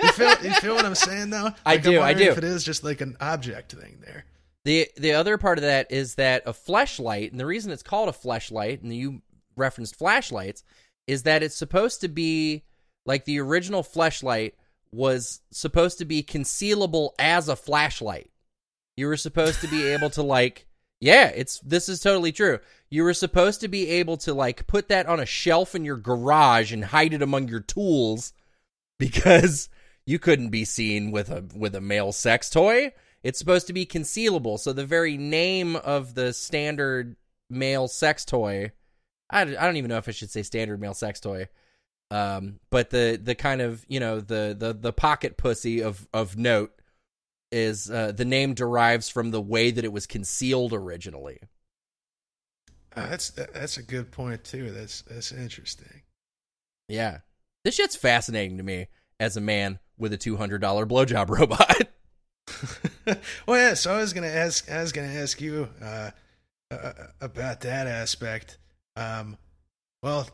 you feel you feel what I'm saying though? I Like, I'm do, I do. If it is just like an object thing there. The the other part of that is that a fleshlight, and the reason it's called a fleshlight, and you referenced fleshlights, is that it's supposed to be like the original fleshlight was supposed to be concealable as a flashlight. You were supposed to be able to like yeah, it's this is totally true. You were supposed to be able to like put that on a shelf in your garage and hide it among your tools because you couldn't be seen with a with a male sex toy. It's supposed to be concealable. So the very name of the standard male sex toy I, I don't even know if I should say standard male sex toy. Um, but the the kind of you know the the the pocket pussy of of note is uh, the name derives from the way that it was concealed originally. Uh, that's that's a good point too. That's that's interesting. Yeah, this shit's fascinating to me as a man with a two hundred dollar blowjob robot. well, yeah. So I was gonna ask. I was gonna ask you uh, uh, about that aspect. Um, well,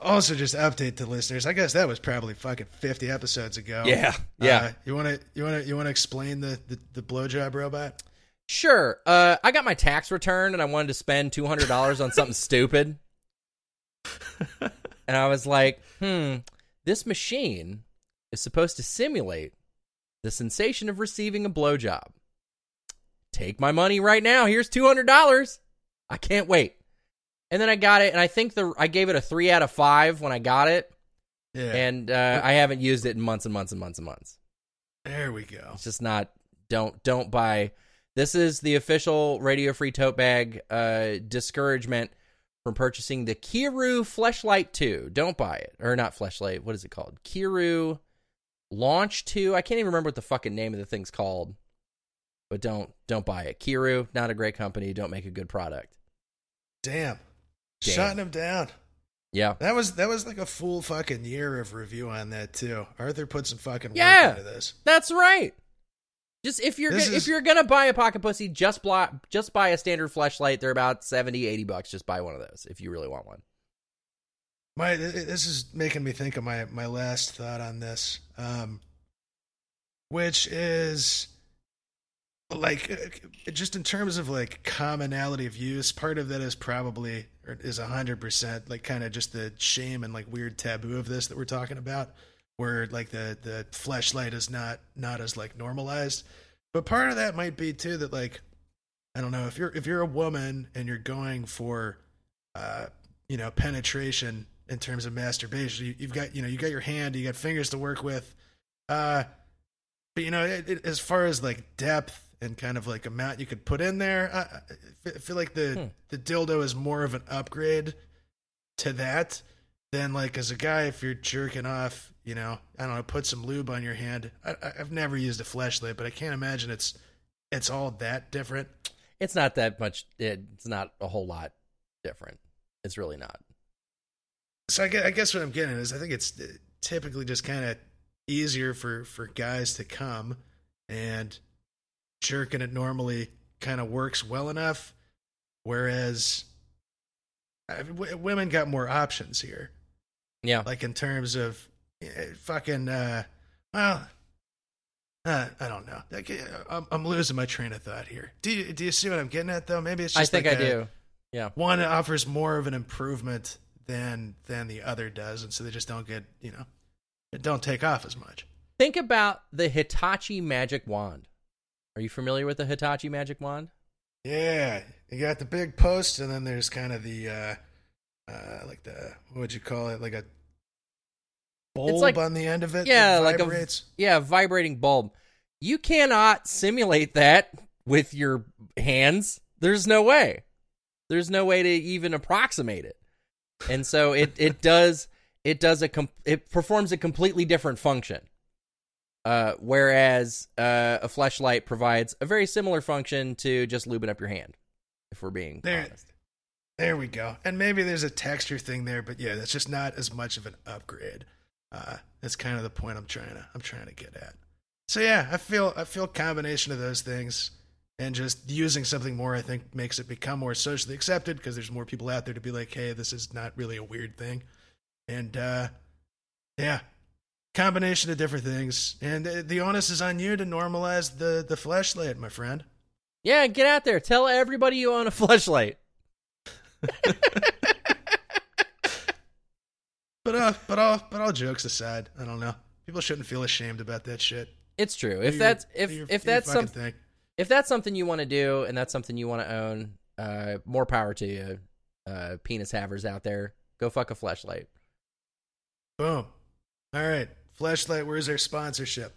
also just update to listeners. I guess that was probably fucking fifty episodes ago. Yeah, yeah. Uh, you want to you want to you want to explain the the, the blowjob robot? Sure. Uh, I got my tax return and I wanted to spend two hundred dollars on something stupid, and I was like, hmm, this machine is supposed to simulate the sensation of receiving a blowjob. Take my money right now. Here's two hundred dollars. I can't wait. And then I got it, and I think the I gave it a three out of five when I got it, Yeah. and uh, I haven't used it in months and months and months and months. there we go. It's just not. Don't don't buy. This is the official Radio Free Tote Bag uh, discouragement from purchasing the Kiiroo Fleshlight Two. Don't buy it, or not Fleshlight. What is it called? Kiiroo Launch Two. I can't even remember what the fucking name of the thing's called. But don't don't buy it. Kiiroo, not a great company. Don't make a good product. Damn. Damn. Shutting him down. Yeah. That was that was like a full fucking year of review on that too. Arthur put some fucking work Yeah. into this. That's right. Just if you're gonna, is- if you're gonna buy a pocket pussy, just blo- just buy a standard fleshlight. They're about 70, 80 bucks. Just buy one of those if you really want one. My this is making me think of my my last thought on this, um, which is like uh, just in terms of like commonality of use. Part of that is probably or is a hundred percent like kind of just the shame and like weird taboo of this that we're talking about, where like the the fleshlight is not not as like normalized. But part of that might be too that like I don't know if you're if you're a woman and you're going for uh you know penetration in terms of masturbation you, you've got you know you got your hand you got fingers to work with uh but you know it, it, as far as like depth and kind of like amount you could put in there I, I feel like the Hmm. the dildo is more of an upgrade to that than like as a guy if you're jerking off you know i don't know put some lube on your hand I, I- i've never used a fleshlight but i can't imagine it's it's all that different It's not that much. It's not a whole lot different. It's really not. so I guess, I guess what I'm getting is I think it's uh, typically just kind of easier for for guys to come and jerking it normally kind of works well enough, whereas I mean, w- women got more options here, Yeah. like in terms of eh, fucking uh, well. Uh, I don't know. Like, eh, I'm, I'm losing my train of thought here. Do you do you see what I'm getting at though? Maybe it's just I think like I a- do. Yeah. one offers more of an improvement than than the other does, and so they just don't get you know, don't take off as much. Think about the Hitachi magic wand. Are you familiar with the Hitachi magic wand? Yeah, you got the big post, and then there's kind of the uh, uh, like the what would you call it, like a bulb like- on the end of it. Yeah, like a yeah, vibrating bulb. You cannot simulate that with your hands. There's no way. There's no way to even approximate it. And so it it does it does a com- it performs a completely different function. Uh, whereas uh, a fleshlight provides a very similar function to just lubing up your hand. If we're being There- honest. There we go. And maybe there's a texture thing there, but yeah, that's just not as much of an upgrade. Uh, that's kind of the point I'm trying to I'm trying to get at. So yeah, I feel I feel a combination of those things and just using something more I think makes it become more socially accepted because there's more people out there to be like, "Hey, this is not really a weird thing." And uh yeah, combination of different things. And the onus is on you to normalize the the flashlight, my friend. Yeah, get out there. Tell everybody you own a flashlight. But uh, but all but all jokes aside, I don't know. People shouldn't feel ashamed about that shit. It's true. Do If your- that's if your- if that's something if that's something you want to do and that's something you want to own, uh, more power to you, uh, penis havers out there. Go fuck a flashlight. Boom. All right, flashlight. Where's our sponsorship?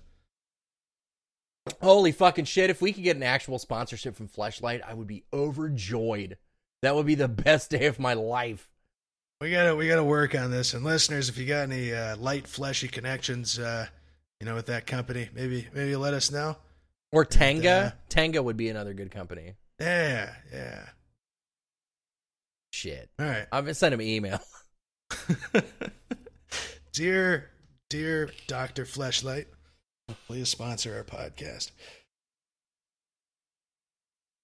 Holy fucking shit! If we could get an actual sponsorship from Fleshlight, I would be overjoyed. That would be the best day of my life. We gotta we gotta work on this. And listeners, if you got any uh, light fleshy connections, uh, you know, with that company, maybe maybe let us know. Or Tenga. uh, Tenga would be another good company. Yeah, yeah. Shit. All right. I'm gonna send him an email. dear, dear Doctor Fleshlight, please sponsor our podcast.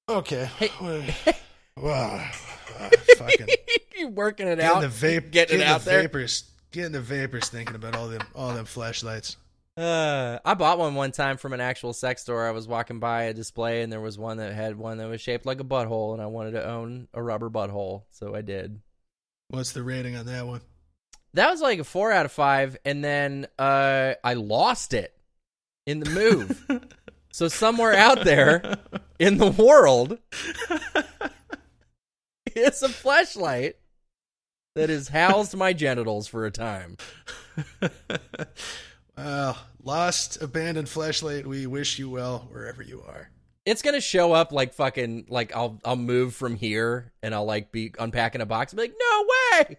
Okay. Hey. wow. Uh, fucking you working it getting out? the vape, getting it out the there. vapors, getting the vapors, thinking about all them, all them flashlights. Uh, I bought one one time from an actual sex store. I was walking by a display and there was one that had one that was shaped like a butthole, and I wanted to own a rubber butthole, so I did. What's the rating on that one? That was like a four out of five, and then uh, I lost it in the move. so somewhere out there in the world is a flashlight that has housed my genitals for a time. well, lost, abandoned flashlight. We wish you well wherever you are. It's gonna show up like fucking like I'll I'll move from here and I'll like be unpacking a box and be like, no way.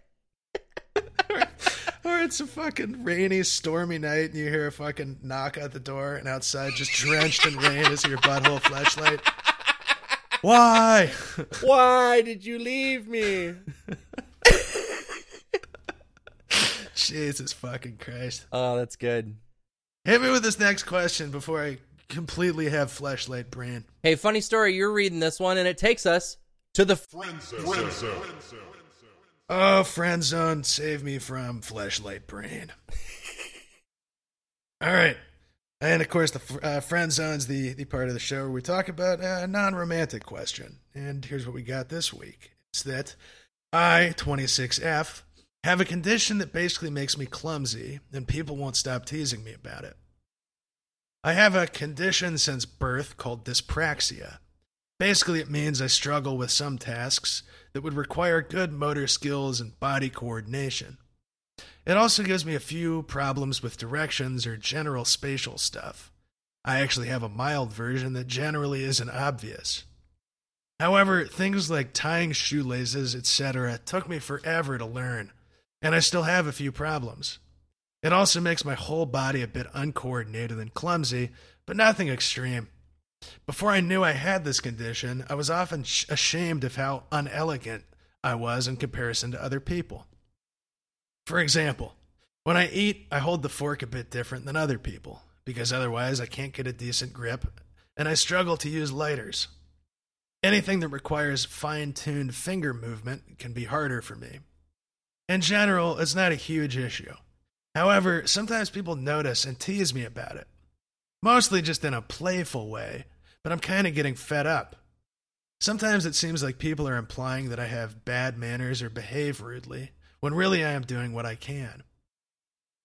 Or it's a fucking rainy, stormy night, and you hear a fucking knock at the door, and outside, just drenched in rain, is your butthole flashlight. Why? Why did you leave me? Jesus fucking Christ! Oh, that's good. Hit me with this next question before I completely have flashlight brain. Hey, funny story. You're reading this one, and it takes us to the. Oh, friend zone, save me from flashlight brain. All right. And of course, the uh, friend zone's the, the part of the show where we talk about a non romantic question. And here's what we got this week it's that I, 26F, have a condition that basically makes me clumsy, and people won't stop teasing me about it. I have a condition since birth called dyspraxia. Basically, it means I struggle with some tasks that would require good motor skills and body coordination. It also gives me a few problems with directions or general spatial stuff. I actually have a mild version that generally isn't obvious. However, things like tying shoelaces, etc., took me forever to learn, and I still have a few problems. It also makes my whole body a bit uncoordinated and clumsy, but nothing extreme. Before I knew I had this condition, I was often sh- ashamed of how unelegant I was in comparison to other people. For example, when I eat, I hold the fork a bit different than other people, because otherwise I can't get a decent grip, and I struggle to use lighters. Anything that requires fine tuned finger movement can be harder for me. In general, it's not a huge issue. However, sometimes people notice and tease me about it. Mostly just in a playful way, but I'm kind of getting fed up. Sometimes it seems like people are implying that I have bad manners or behave rudely, when really I am doing what I can.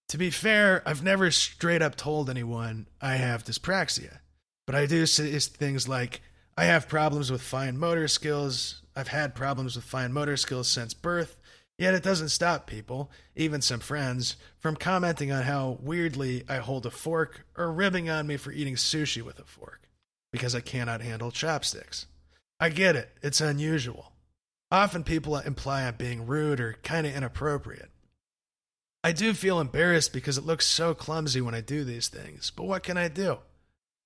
To be fair, I've never straight up told anyone I have dyspraxia, but I do say things like, I have problems with fine motor skills, I've had problems with fine motor skills since birth, yet it doesn't stop people, even some friends, from commenting on how weirdly I hold a fork or ribbing on me for eating sushi with a fork, because I cannot handle chopsticks. I get it, it's unusual. Often people imply I'm being rude or kind of inappropriate. I do feel embarrassed because it looks so clumsy when I do these things, but what can I do?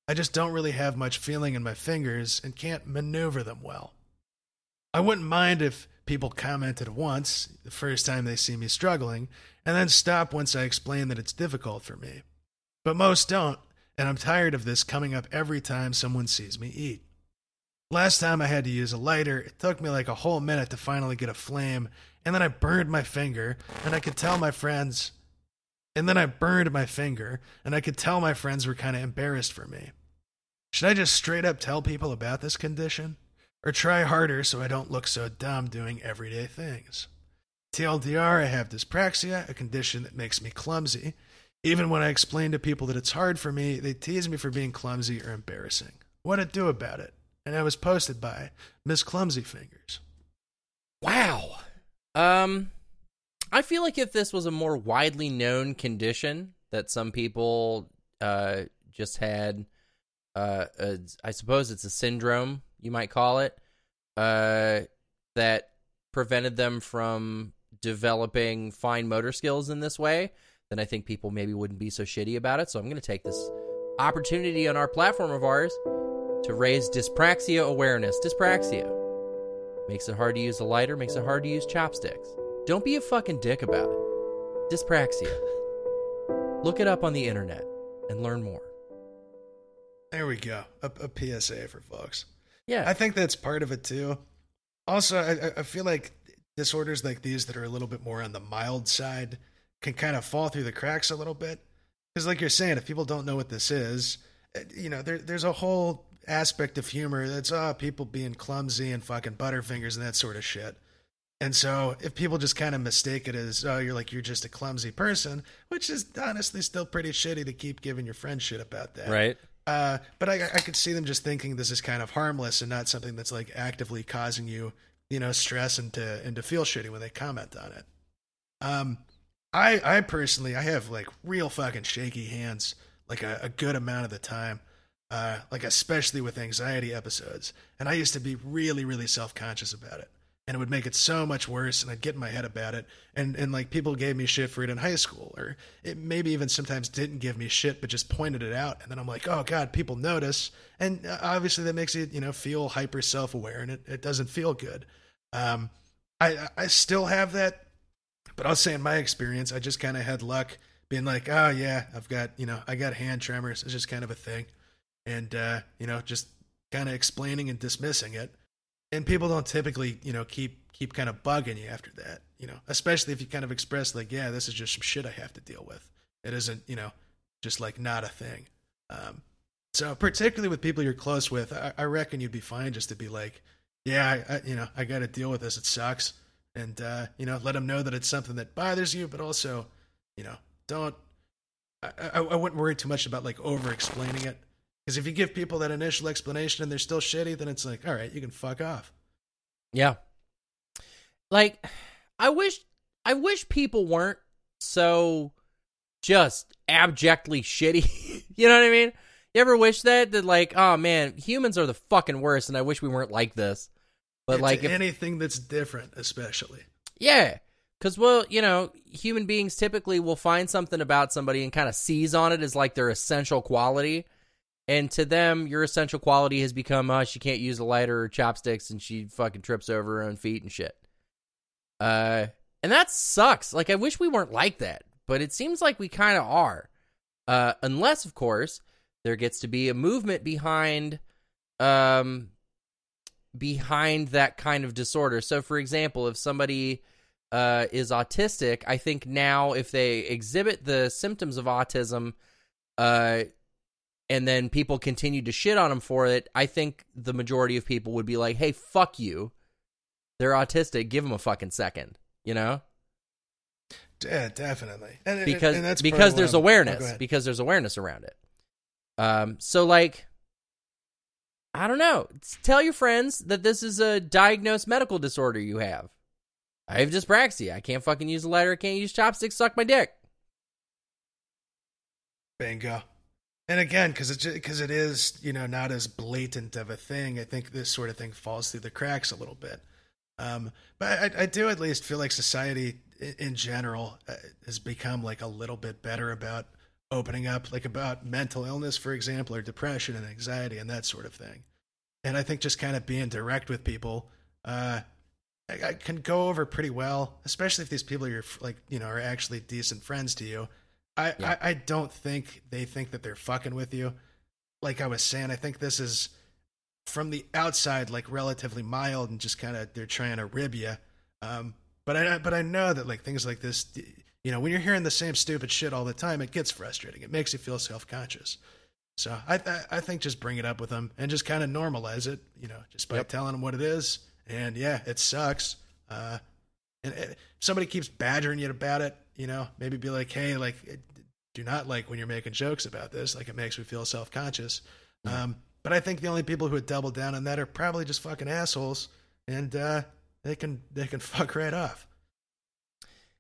I just don't really have much feeling in my fingers and can't maneuver them well. I wouldn't mind if people commented once, the first time they see me struggling, and then stop once I explain that it's difficult for me. But most don't, and I'm tired of this coming up every time someone sees me eat. Last time I had to use a lighter, it took me like a whole minute to finally get a flame, and then I burned my finger, and I could tell my friends. And then I burned my finger, and I could tell my friends were kind of embarrassed for me. Should I just straight up tell people about this condition? Or try harder so I don't look so dumb doing everyday things? TLDR, I have dyspraxia, a condition that makes me clumsy. Even when I explain to people that it's hard for me, they tease me for being clumsy or embarrassing. What to do about it? And I was posted by Miss Clumsy Fingers. Wow. Um, I feel like if this was a more widely known condition that some people uh just had, uh, a, I suppose it's a syndrome you might call it. Uh, that prevented them from developing fine motor skills in this way, then I think people maybe wouldn't be so shitty about it. So I'm going to take this opportunity on our platform of ours to raise dyspraxia awareness. Dyspraxia makes it hard to use a lighter, makes it hard to use chopsticks. Don't be a fucking dick about it. Dyspraxia. Look it up on the internet and learn more. There we go. A, a PSA for folks. Yeah. I think that's part of it too. Also, I, I feel like disorders like these that are a little bit more on the mild side can kind of fall through the cracks a little bit. Because, like you're saying, if people don't know what this is, eh, you know, there, there's a whole aspect of humor that's oh, people being clumsy and fucking butterfingers and that sort of shit. And so, if people just kind of mistake it as oh, you're like you're just a clumsy person, which is honestly still pretty shitty to keep giving your friend shit about that, right. Uh, but I, I could see them just thinking this is kind of harmless and not something that's like actively causing you, you know, stress and to and to feel shitty when they comment on it. Um, I I personally I have like real fucking shaky hands like a, a good amount of the time. Uh, like especially with anxiety episodes, and I used to be really, really self conscious about it and it would make it so much worse and i'd get in my head about it. And and like people gave me shit for it in high school or it maybe even sometimes didn't give me shit but just pointed it out. And then i'm like oh god people notice. And uh, obviously that makes you you know feel hyper self-aware and it, it doesn't feel good. Um i i still have that but i'll say in my experience i just kind of had luck being like oh yeah i've got you know i got hand tremors. It's just kind of a thing. And uh you know just kind of explaining and dismissing it and people don't typically you know keep keep kind of bugging you after that you know especially if you kind of express like yeah this is just some shit i have to deal with. It isn't you know just like not a thing. Um, so particularly with people you're close with I, I, reckon you'd be fine just to be like yeah I, I you know i got to deal with this. It sucks. And uh, you know let them know that it's something that bothers you but also you know don't I, I, I wouldn't worry too much about like over explaining it because if you give people that initial explanation and they're still shitty, then it's like, all right, you can fuck off. Yeah. Like, I wish, I wish people weren't so just abjectly shitty. you know what I mean? You ever wish that that like, oh man, humans are the fucking worst, and I wish we weren't like this. But it's like if, anything that's different, especially. Yeah, because well, you know, human beings typically will find something about somebody and kind of seize on it as like their essential quality and to them, your essential quality has become, uh, she can't use a lighter or chopsticks and she fucking trips over her own feet and shit. Uh, and that sucks. Like, I wish we weren't like that, but it seems like we kind of are. Uh, unless, of course, there gets to be a movement behind, um, behind that kind of disorder. So, for example, if somebody uh, is autistic, I think now if they exhibit the symptoms of autism, uh, and then people continued to shit on him for it, I think the majority of people would be like, "Hey, fuck you. They're autistic. Give them a fucking second. You know?" Yeah, definitely. And, because and that's because there's awareness. Oh, because there's awareness around it. Um. So like, I don't know. Tell your friends that this is a diagnosed medical disorder you have. I have dyspraxia. I can't fucking use a lighter. I can't use chopsticks. Suck my dick. Bingo and again because it's because it is you know not as blatant of a thing i think this sort of thing falls through the cracks a little bit. Um, but I, I, do at least feel like society in general uh, has become like a little bit better about opening up like about mental illness for example or depression and anxiety and that sort of thing. And i think just kind of being direct with people uh, I, I can go over pretty well especially if these people are like you know are actually decent friends to you I, yeah. I, I don't think they think that they're fucking with you. Like I was saying, I think this is from the outside like relatively mild and just kind of they're trying to rib you. Um, but I but I know that like things like this, you know, when you're hearing the same stupid shit all the time, it gets frustrating. It makes you feel self conscious. So I, I, I think just bring it up with them and just kind of normalize it. You know, just by yep. telling them what it is. And yeah, it sucks. Uh, and if somebody keeps badgering you about it, you know, maybe be like, hey, like, do not like when you're making jokes about this. Like, it makes me feel self conscious. Yeah. Um, but I think the only people who would double down on that are probably just fucking assholes, and uh, they can they can fuck right off.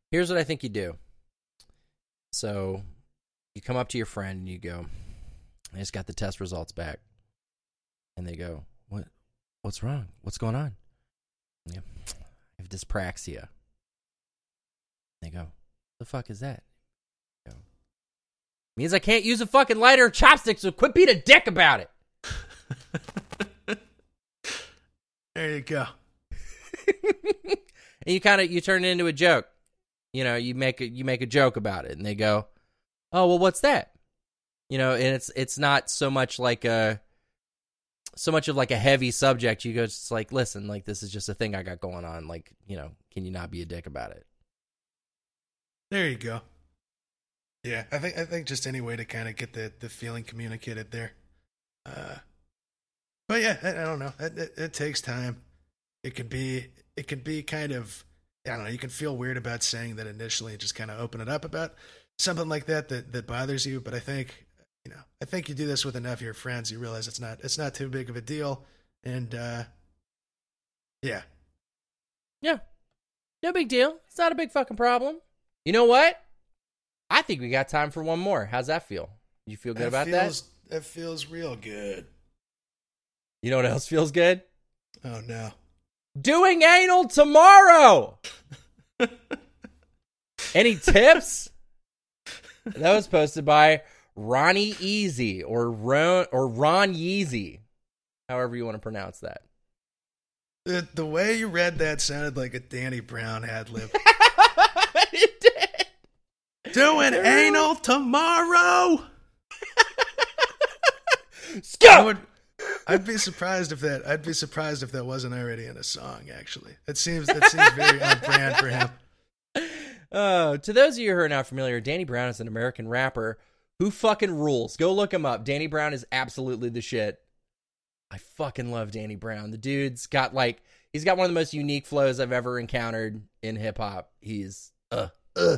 Here's what I think you do. So, you come up to your friend and you go, "I just got the test results back," and they go, "What? What's wrong? What's going on?" Yeah, dyspraxia. They go, the fuck is that? Go, Means I can't use a fucking lighter or chopsticks, so quit being a dick about it. There you go. and you kind of you turn it into a joke. You know, you make a you make a joke about it, and they go, "Oh, well, what's that?" You know, and it's it's not so much like a so much of like a heavy subject. You go, just like, listen, like this is just a thing I got going on. Like, you know, can you not be a dick about it? There you go. Yeah, I think I think just any way to kind of get the the feeling communicated there. Uh, but yeah, I, I don't know. It, it, it takes time. It could be it could be kind of I don't know. You can feel weird about saying that initially, and just kind of open it up about something like that that that bothers you. But I think you know, I think you do this with enough of your friends, you realize it's not it's not too big of a deal, and uh, yeah, Yeah, no big deal. It's not a big fucking problem. You know what? I think we got time for one more. How's that feel? You feel good about feels, that? That feels real good. You know what else feels good? Oh no. Doing anal tomorrow. Any tips? that was posted by Ronnie Easy or Ron or Ron Yeezy, however you want to pronounce that. The the way you read that sounded like a Danny Brown ad lib. it did. Doing anal tomorrow. I Scott. would, I'd be surprised if that. I'd be surprised if that wasn't already in a song. Actually, it seems it seems very on brand for him. Uh, to those of you who are not familiar, Danny Brown is an American rapper who fucking rules. Go look him up. Danny Brown is absolutely the shit. I fucking love Danny Brown. The dude's got like he's got one of the most unique flows I've ever encountered in hip hop. He's uh uh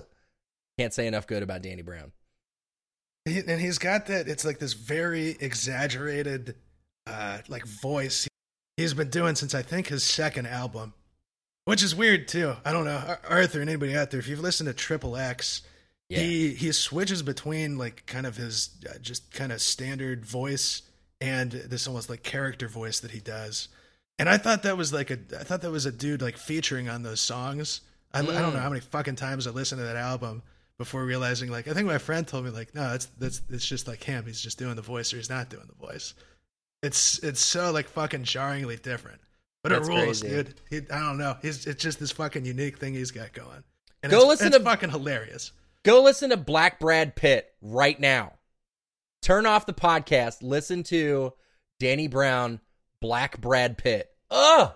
can't say enough good about Danny Brown. And he's got that. It's like this very exaggerated, uh, like voice he's been doing since I think his second album, which is weird too. I don't know, Arthur and anybody out there. If you've listened to Triple X, Yeah. he he switches between like kind of his uh, just kind of standard voice and this almost like character voice that he does. And I thought that was like a I thought that was a dude like featuring on those songs. I, I don't know how many fucking times I listened to that album before realizing like I think my friend told me like no that's that's it's just like him he's just doing the voice or he's not doing the voice. It's it's so like fucking jarringly different. But That's it rules, crazy. dude. He, I don't know. He's it's just this fucking unique thing he's got going. And Go it's, listen it's to- fucking hilarious. Go listen to Black Brad Pitt right now. Turn off the podcast. Listen to Danny Brown, Black Brad Pitt. Ugh!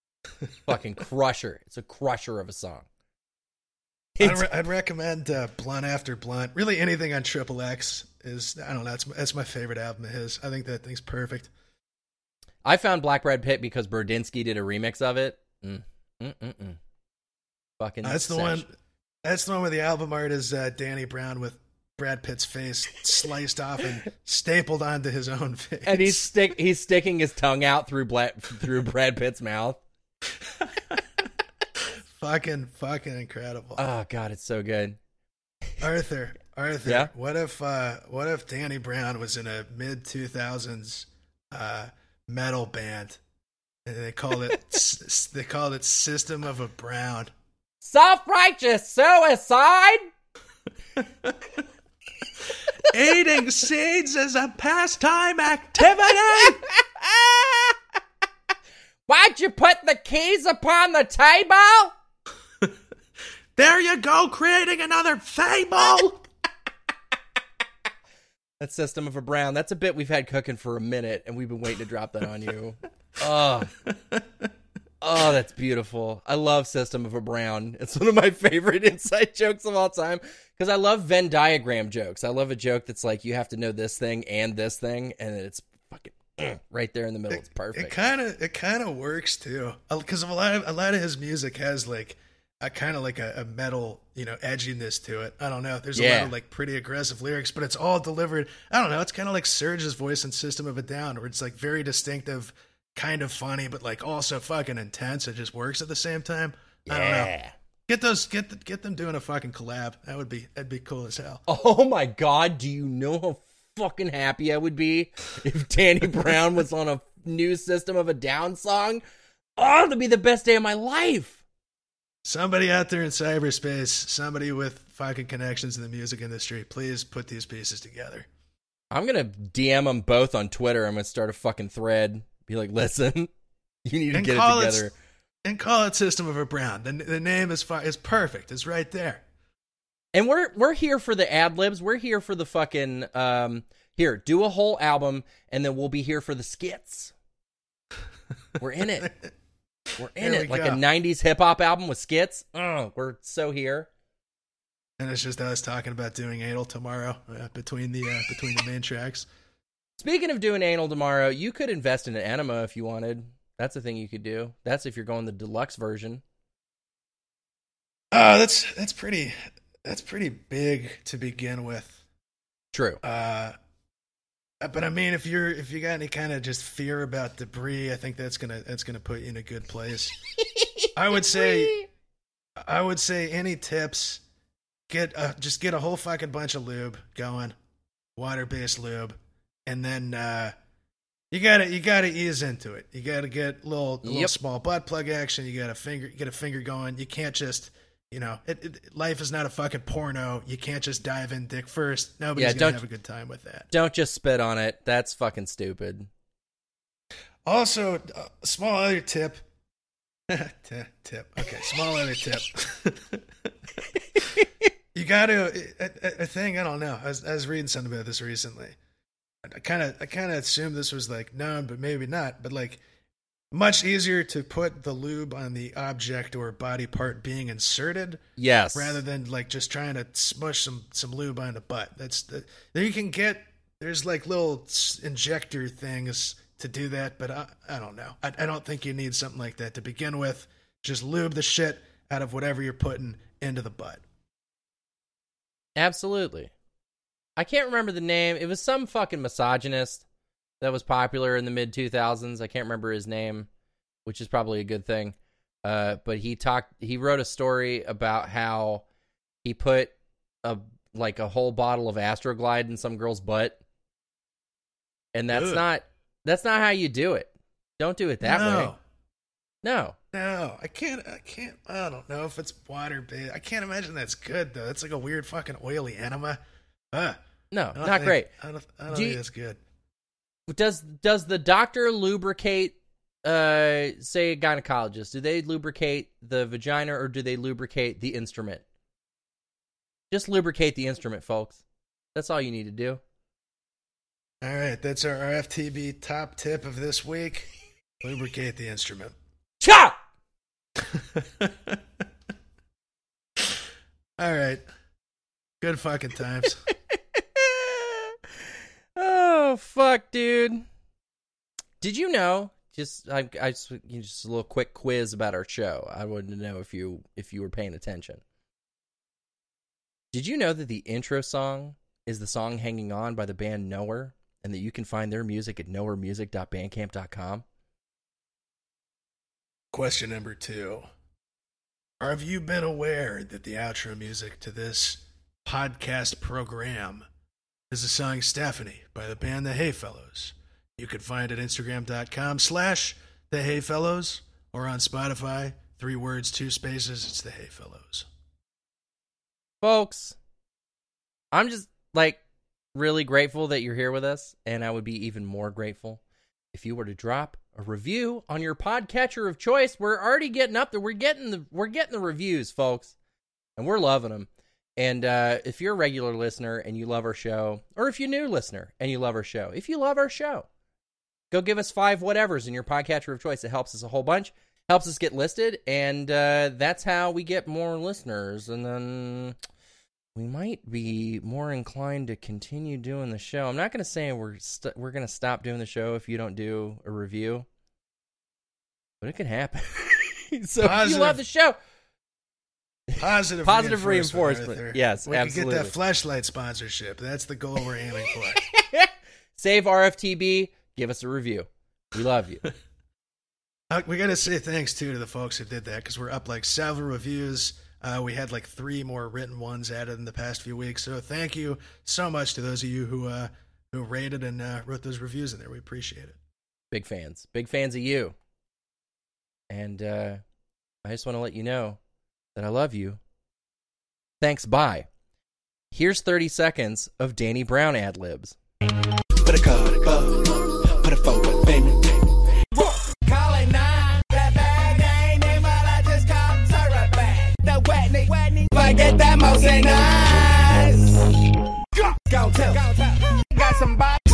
Fucking crusher. It's a crusher of a song. I'd, re- I'd recommend uh, Blunt After Blunt. Really, anything on Triple X is I don't know. That's that's my favorite album of his. I think that thing's perfect. I found Black Brad Pitt because Burdinsky did a remix of it. Mm. Mm-mm-mm. Fucking That's the one. That's the one where the album art is uh, Danny Brown with Brad Pitt's face sliced off and stapled onto his own face. And he's stick he's sticking his tongue out through Bla- through Brad Pitt's mouth. fucking fucking incredible. Oh god, it's so good. Arthur, Arthur. Yeah? What if uh, what if Danny Brown was in a mid two thousands uh, metal band, and they called it s- they called it System of a Brown. Self-righteous suicide. Eating seeds is a pastime activity. Why'd you put the keys upon the table? There you go, creating another fable. That System of a Brown. That's a bit we've had cooking for a minute, and we've been waiting to drop that on you. Oh, oh, that's beautiful. I love System of a Brown. It's one of my favorite inside jokes of all time because I love Venn diagram jokes. I love a joke that's like you have to know this thing and this thing, and it's fucking right there in the middle. It's perfect. It kind of it kind of works too, uh, because a lot of a lot of his music has like a kind of like a, a metal you know edginess to it. I don't know. There's a lot of like pretty aggressive lyrics, but it's all delivered. I don't know. It's kind of like Serj's voice in System of a Down, where it's like very distinctive, kind of funny, but like also fucking intense. It just works at the same time. I don't know. yeah. Get those get the, get them doing a fucking collab. That would be that'd be cool as hell. Oh my god, do you know how fucking happy I would be if Danny Brown was on a new System of a Down song? Oh, that'd be the best day of my life. Somebody out there in cyberspace, somebody with fucking connections in the music industry, please put these pieces together. I'm gonna DM them both on Twitter. I'm gonna start a fucking thread. Be like, listen, you need to And get it call it- together. And call it System of a Brown. The, the name is fi- is perfect. It's right there. And we're we're here for the ad libs. We're here for the fucking um. Here, do a whole album, and then we'll be here for the skits. We're in it. We're in There it. we Like go. a '90s hip hop album with skits. Oh, we're so here. And it's just us talking about doing anal tomorrow uh, between the uh, between the main tracks. Speaking of doing anal tomorrow, you could invest in an enema if you wanted. That's a thing you could do. That's if you're going the deluxe version. Oh, that's that's pretty that's pretty big to begin with. True. Uh, but I mean, if you're if you got any kind of just fear about debris, I think that's gonna that's gonna put you in a good place. I would say I would say any tips. Get a, just get a whole fucking bunch of lube going, water based lube, and then uh, you gotta you gotta ease into it. You gotta get a little a little Yep. small butt plug action. You gotta finger get a finger going. You can't just you know it, it, life is not a fucking porno. You can't just dive in dick first. Nobody's Yeah, gonna have a good time with that. Don't just spit on it. That's fucking stupid. Also, uh, small other tip. Ti- tip. Okay, small other tip. you got to a, a- a thing. I don't know. I was, I was reading something about this recently. I kind of I kind of assumed this was like known, but maybe not. But like much easier to put the lube on the object or body part being inserted Yes. rather than like just trying to smush some some lube on the butt. That's the there you can get there's like little injector things to do that, but I, I don't know. I, I don't think you need something like that to begin with. Just lube the shit out of whatever you're putting into the butt. Absolutely. I can't remember the name. It was some fucking misogynist that was popular in the mid 2000s. I can't remember his name, which is probably a good thing. Uh, but he talked. He wrote a story about how he put a like a whole bottle of Astroglide in some girl's butt, and that's Ugh. not that's not how you do it. Don't do it that no, way. No. No, I can't. I can't. I don't know if it's water based. I can't imagine that's good though. That's like a weird fucking oily enema. Uh, No, don't think- great. I don't. I don't Do think that's good. Does does the doctor lubricate uh say a gynecologist, do they lubricate the vagina or do they lubricate the instrument? Just lubricate the instrument, folks. That's all you need to do. All right, that's our rftb top tip of this week. Lubricate the instrument. Chop! All right. Good fucking times. oh fuck, dude. Did you know? Just I, I just, just a little quick quiz about our show. I wanted to know if you if you were paying attention. Did you know that the intro song is the song "Hanging On" by the band Knower, and that you can find their music at knowermusic.bandcamp.com? Question number two. Have you been aware that the outro music to this podcast program is the song Stephanie by the band The Hayfellows? You can find it at Instagram.com slash The Hayfellows or on Spotify. Three words, two spaces. It's The Hayfellows. folks i'm just like really grateful that you're here with us and i would be even more grateful if you were to drop a review on your podcatcher of choice we're already getting up there we're getting the we're getting the reviews folks and we're loving them and uh, if you're a regular listener and you love our show or if you're a new listener and you love our show if you love our show go give us five whatevers in your podcatcher of choice it helps us a whole bunch helps us get listed and uh, that's how we get more listeners and then we might be more inclined to continue doing the show. I'm not going to say we're st- we're going to stop doing the show if you don't do a review, but it could happen. so if you love the show, Positive, Positive reinforcement. reinforcement. Yes, we absolutely. can get that fleshlight sponsorship. That's the goal we're aiming for. save RFTB, give us a review. We love you. Uh, we got to say thanks too to the folks who did that because we're up like several reviews. Uh, we had like three more written ones added in the past few weeks. So thank you so much to those of you who uh, who rated and uh, wrote those reviews in there. We appreciate it. big fans, big fans of you. And uh, I just want to let you know that I love you. Thanks, bye. Here's 30 seconds of Danny Brown ad libs. Put a card above, put a forward, baby. Call it nine, that bag ain't in, but I just call a bag. The that most ain't nice. Go, go, tell, go, tell. Got.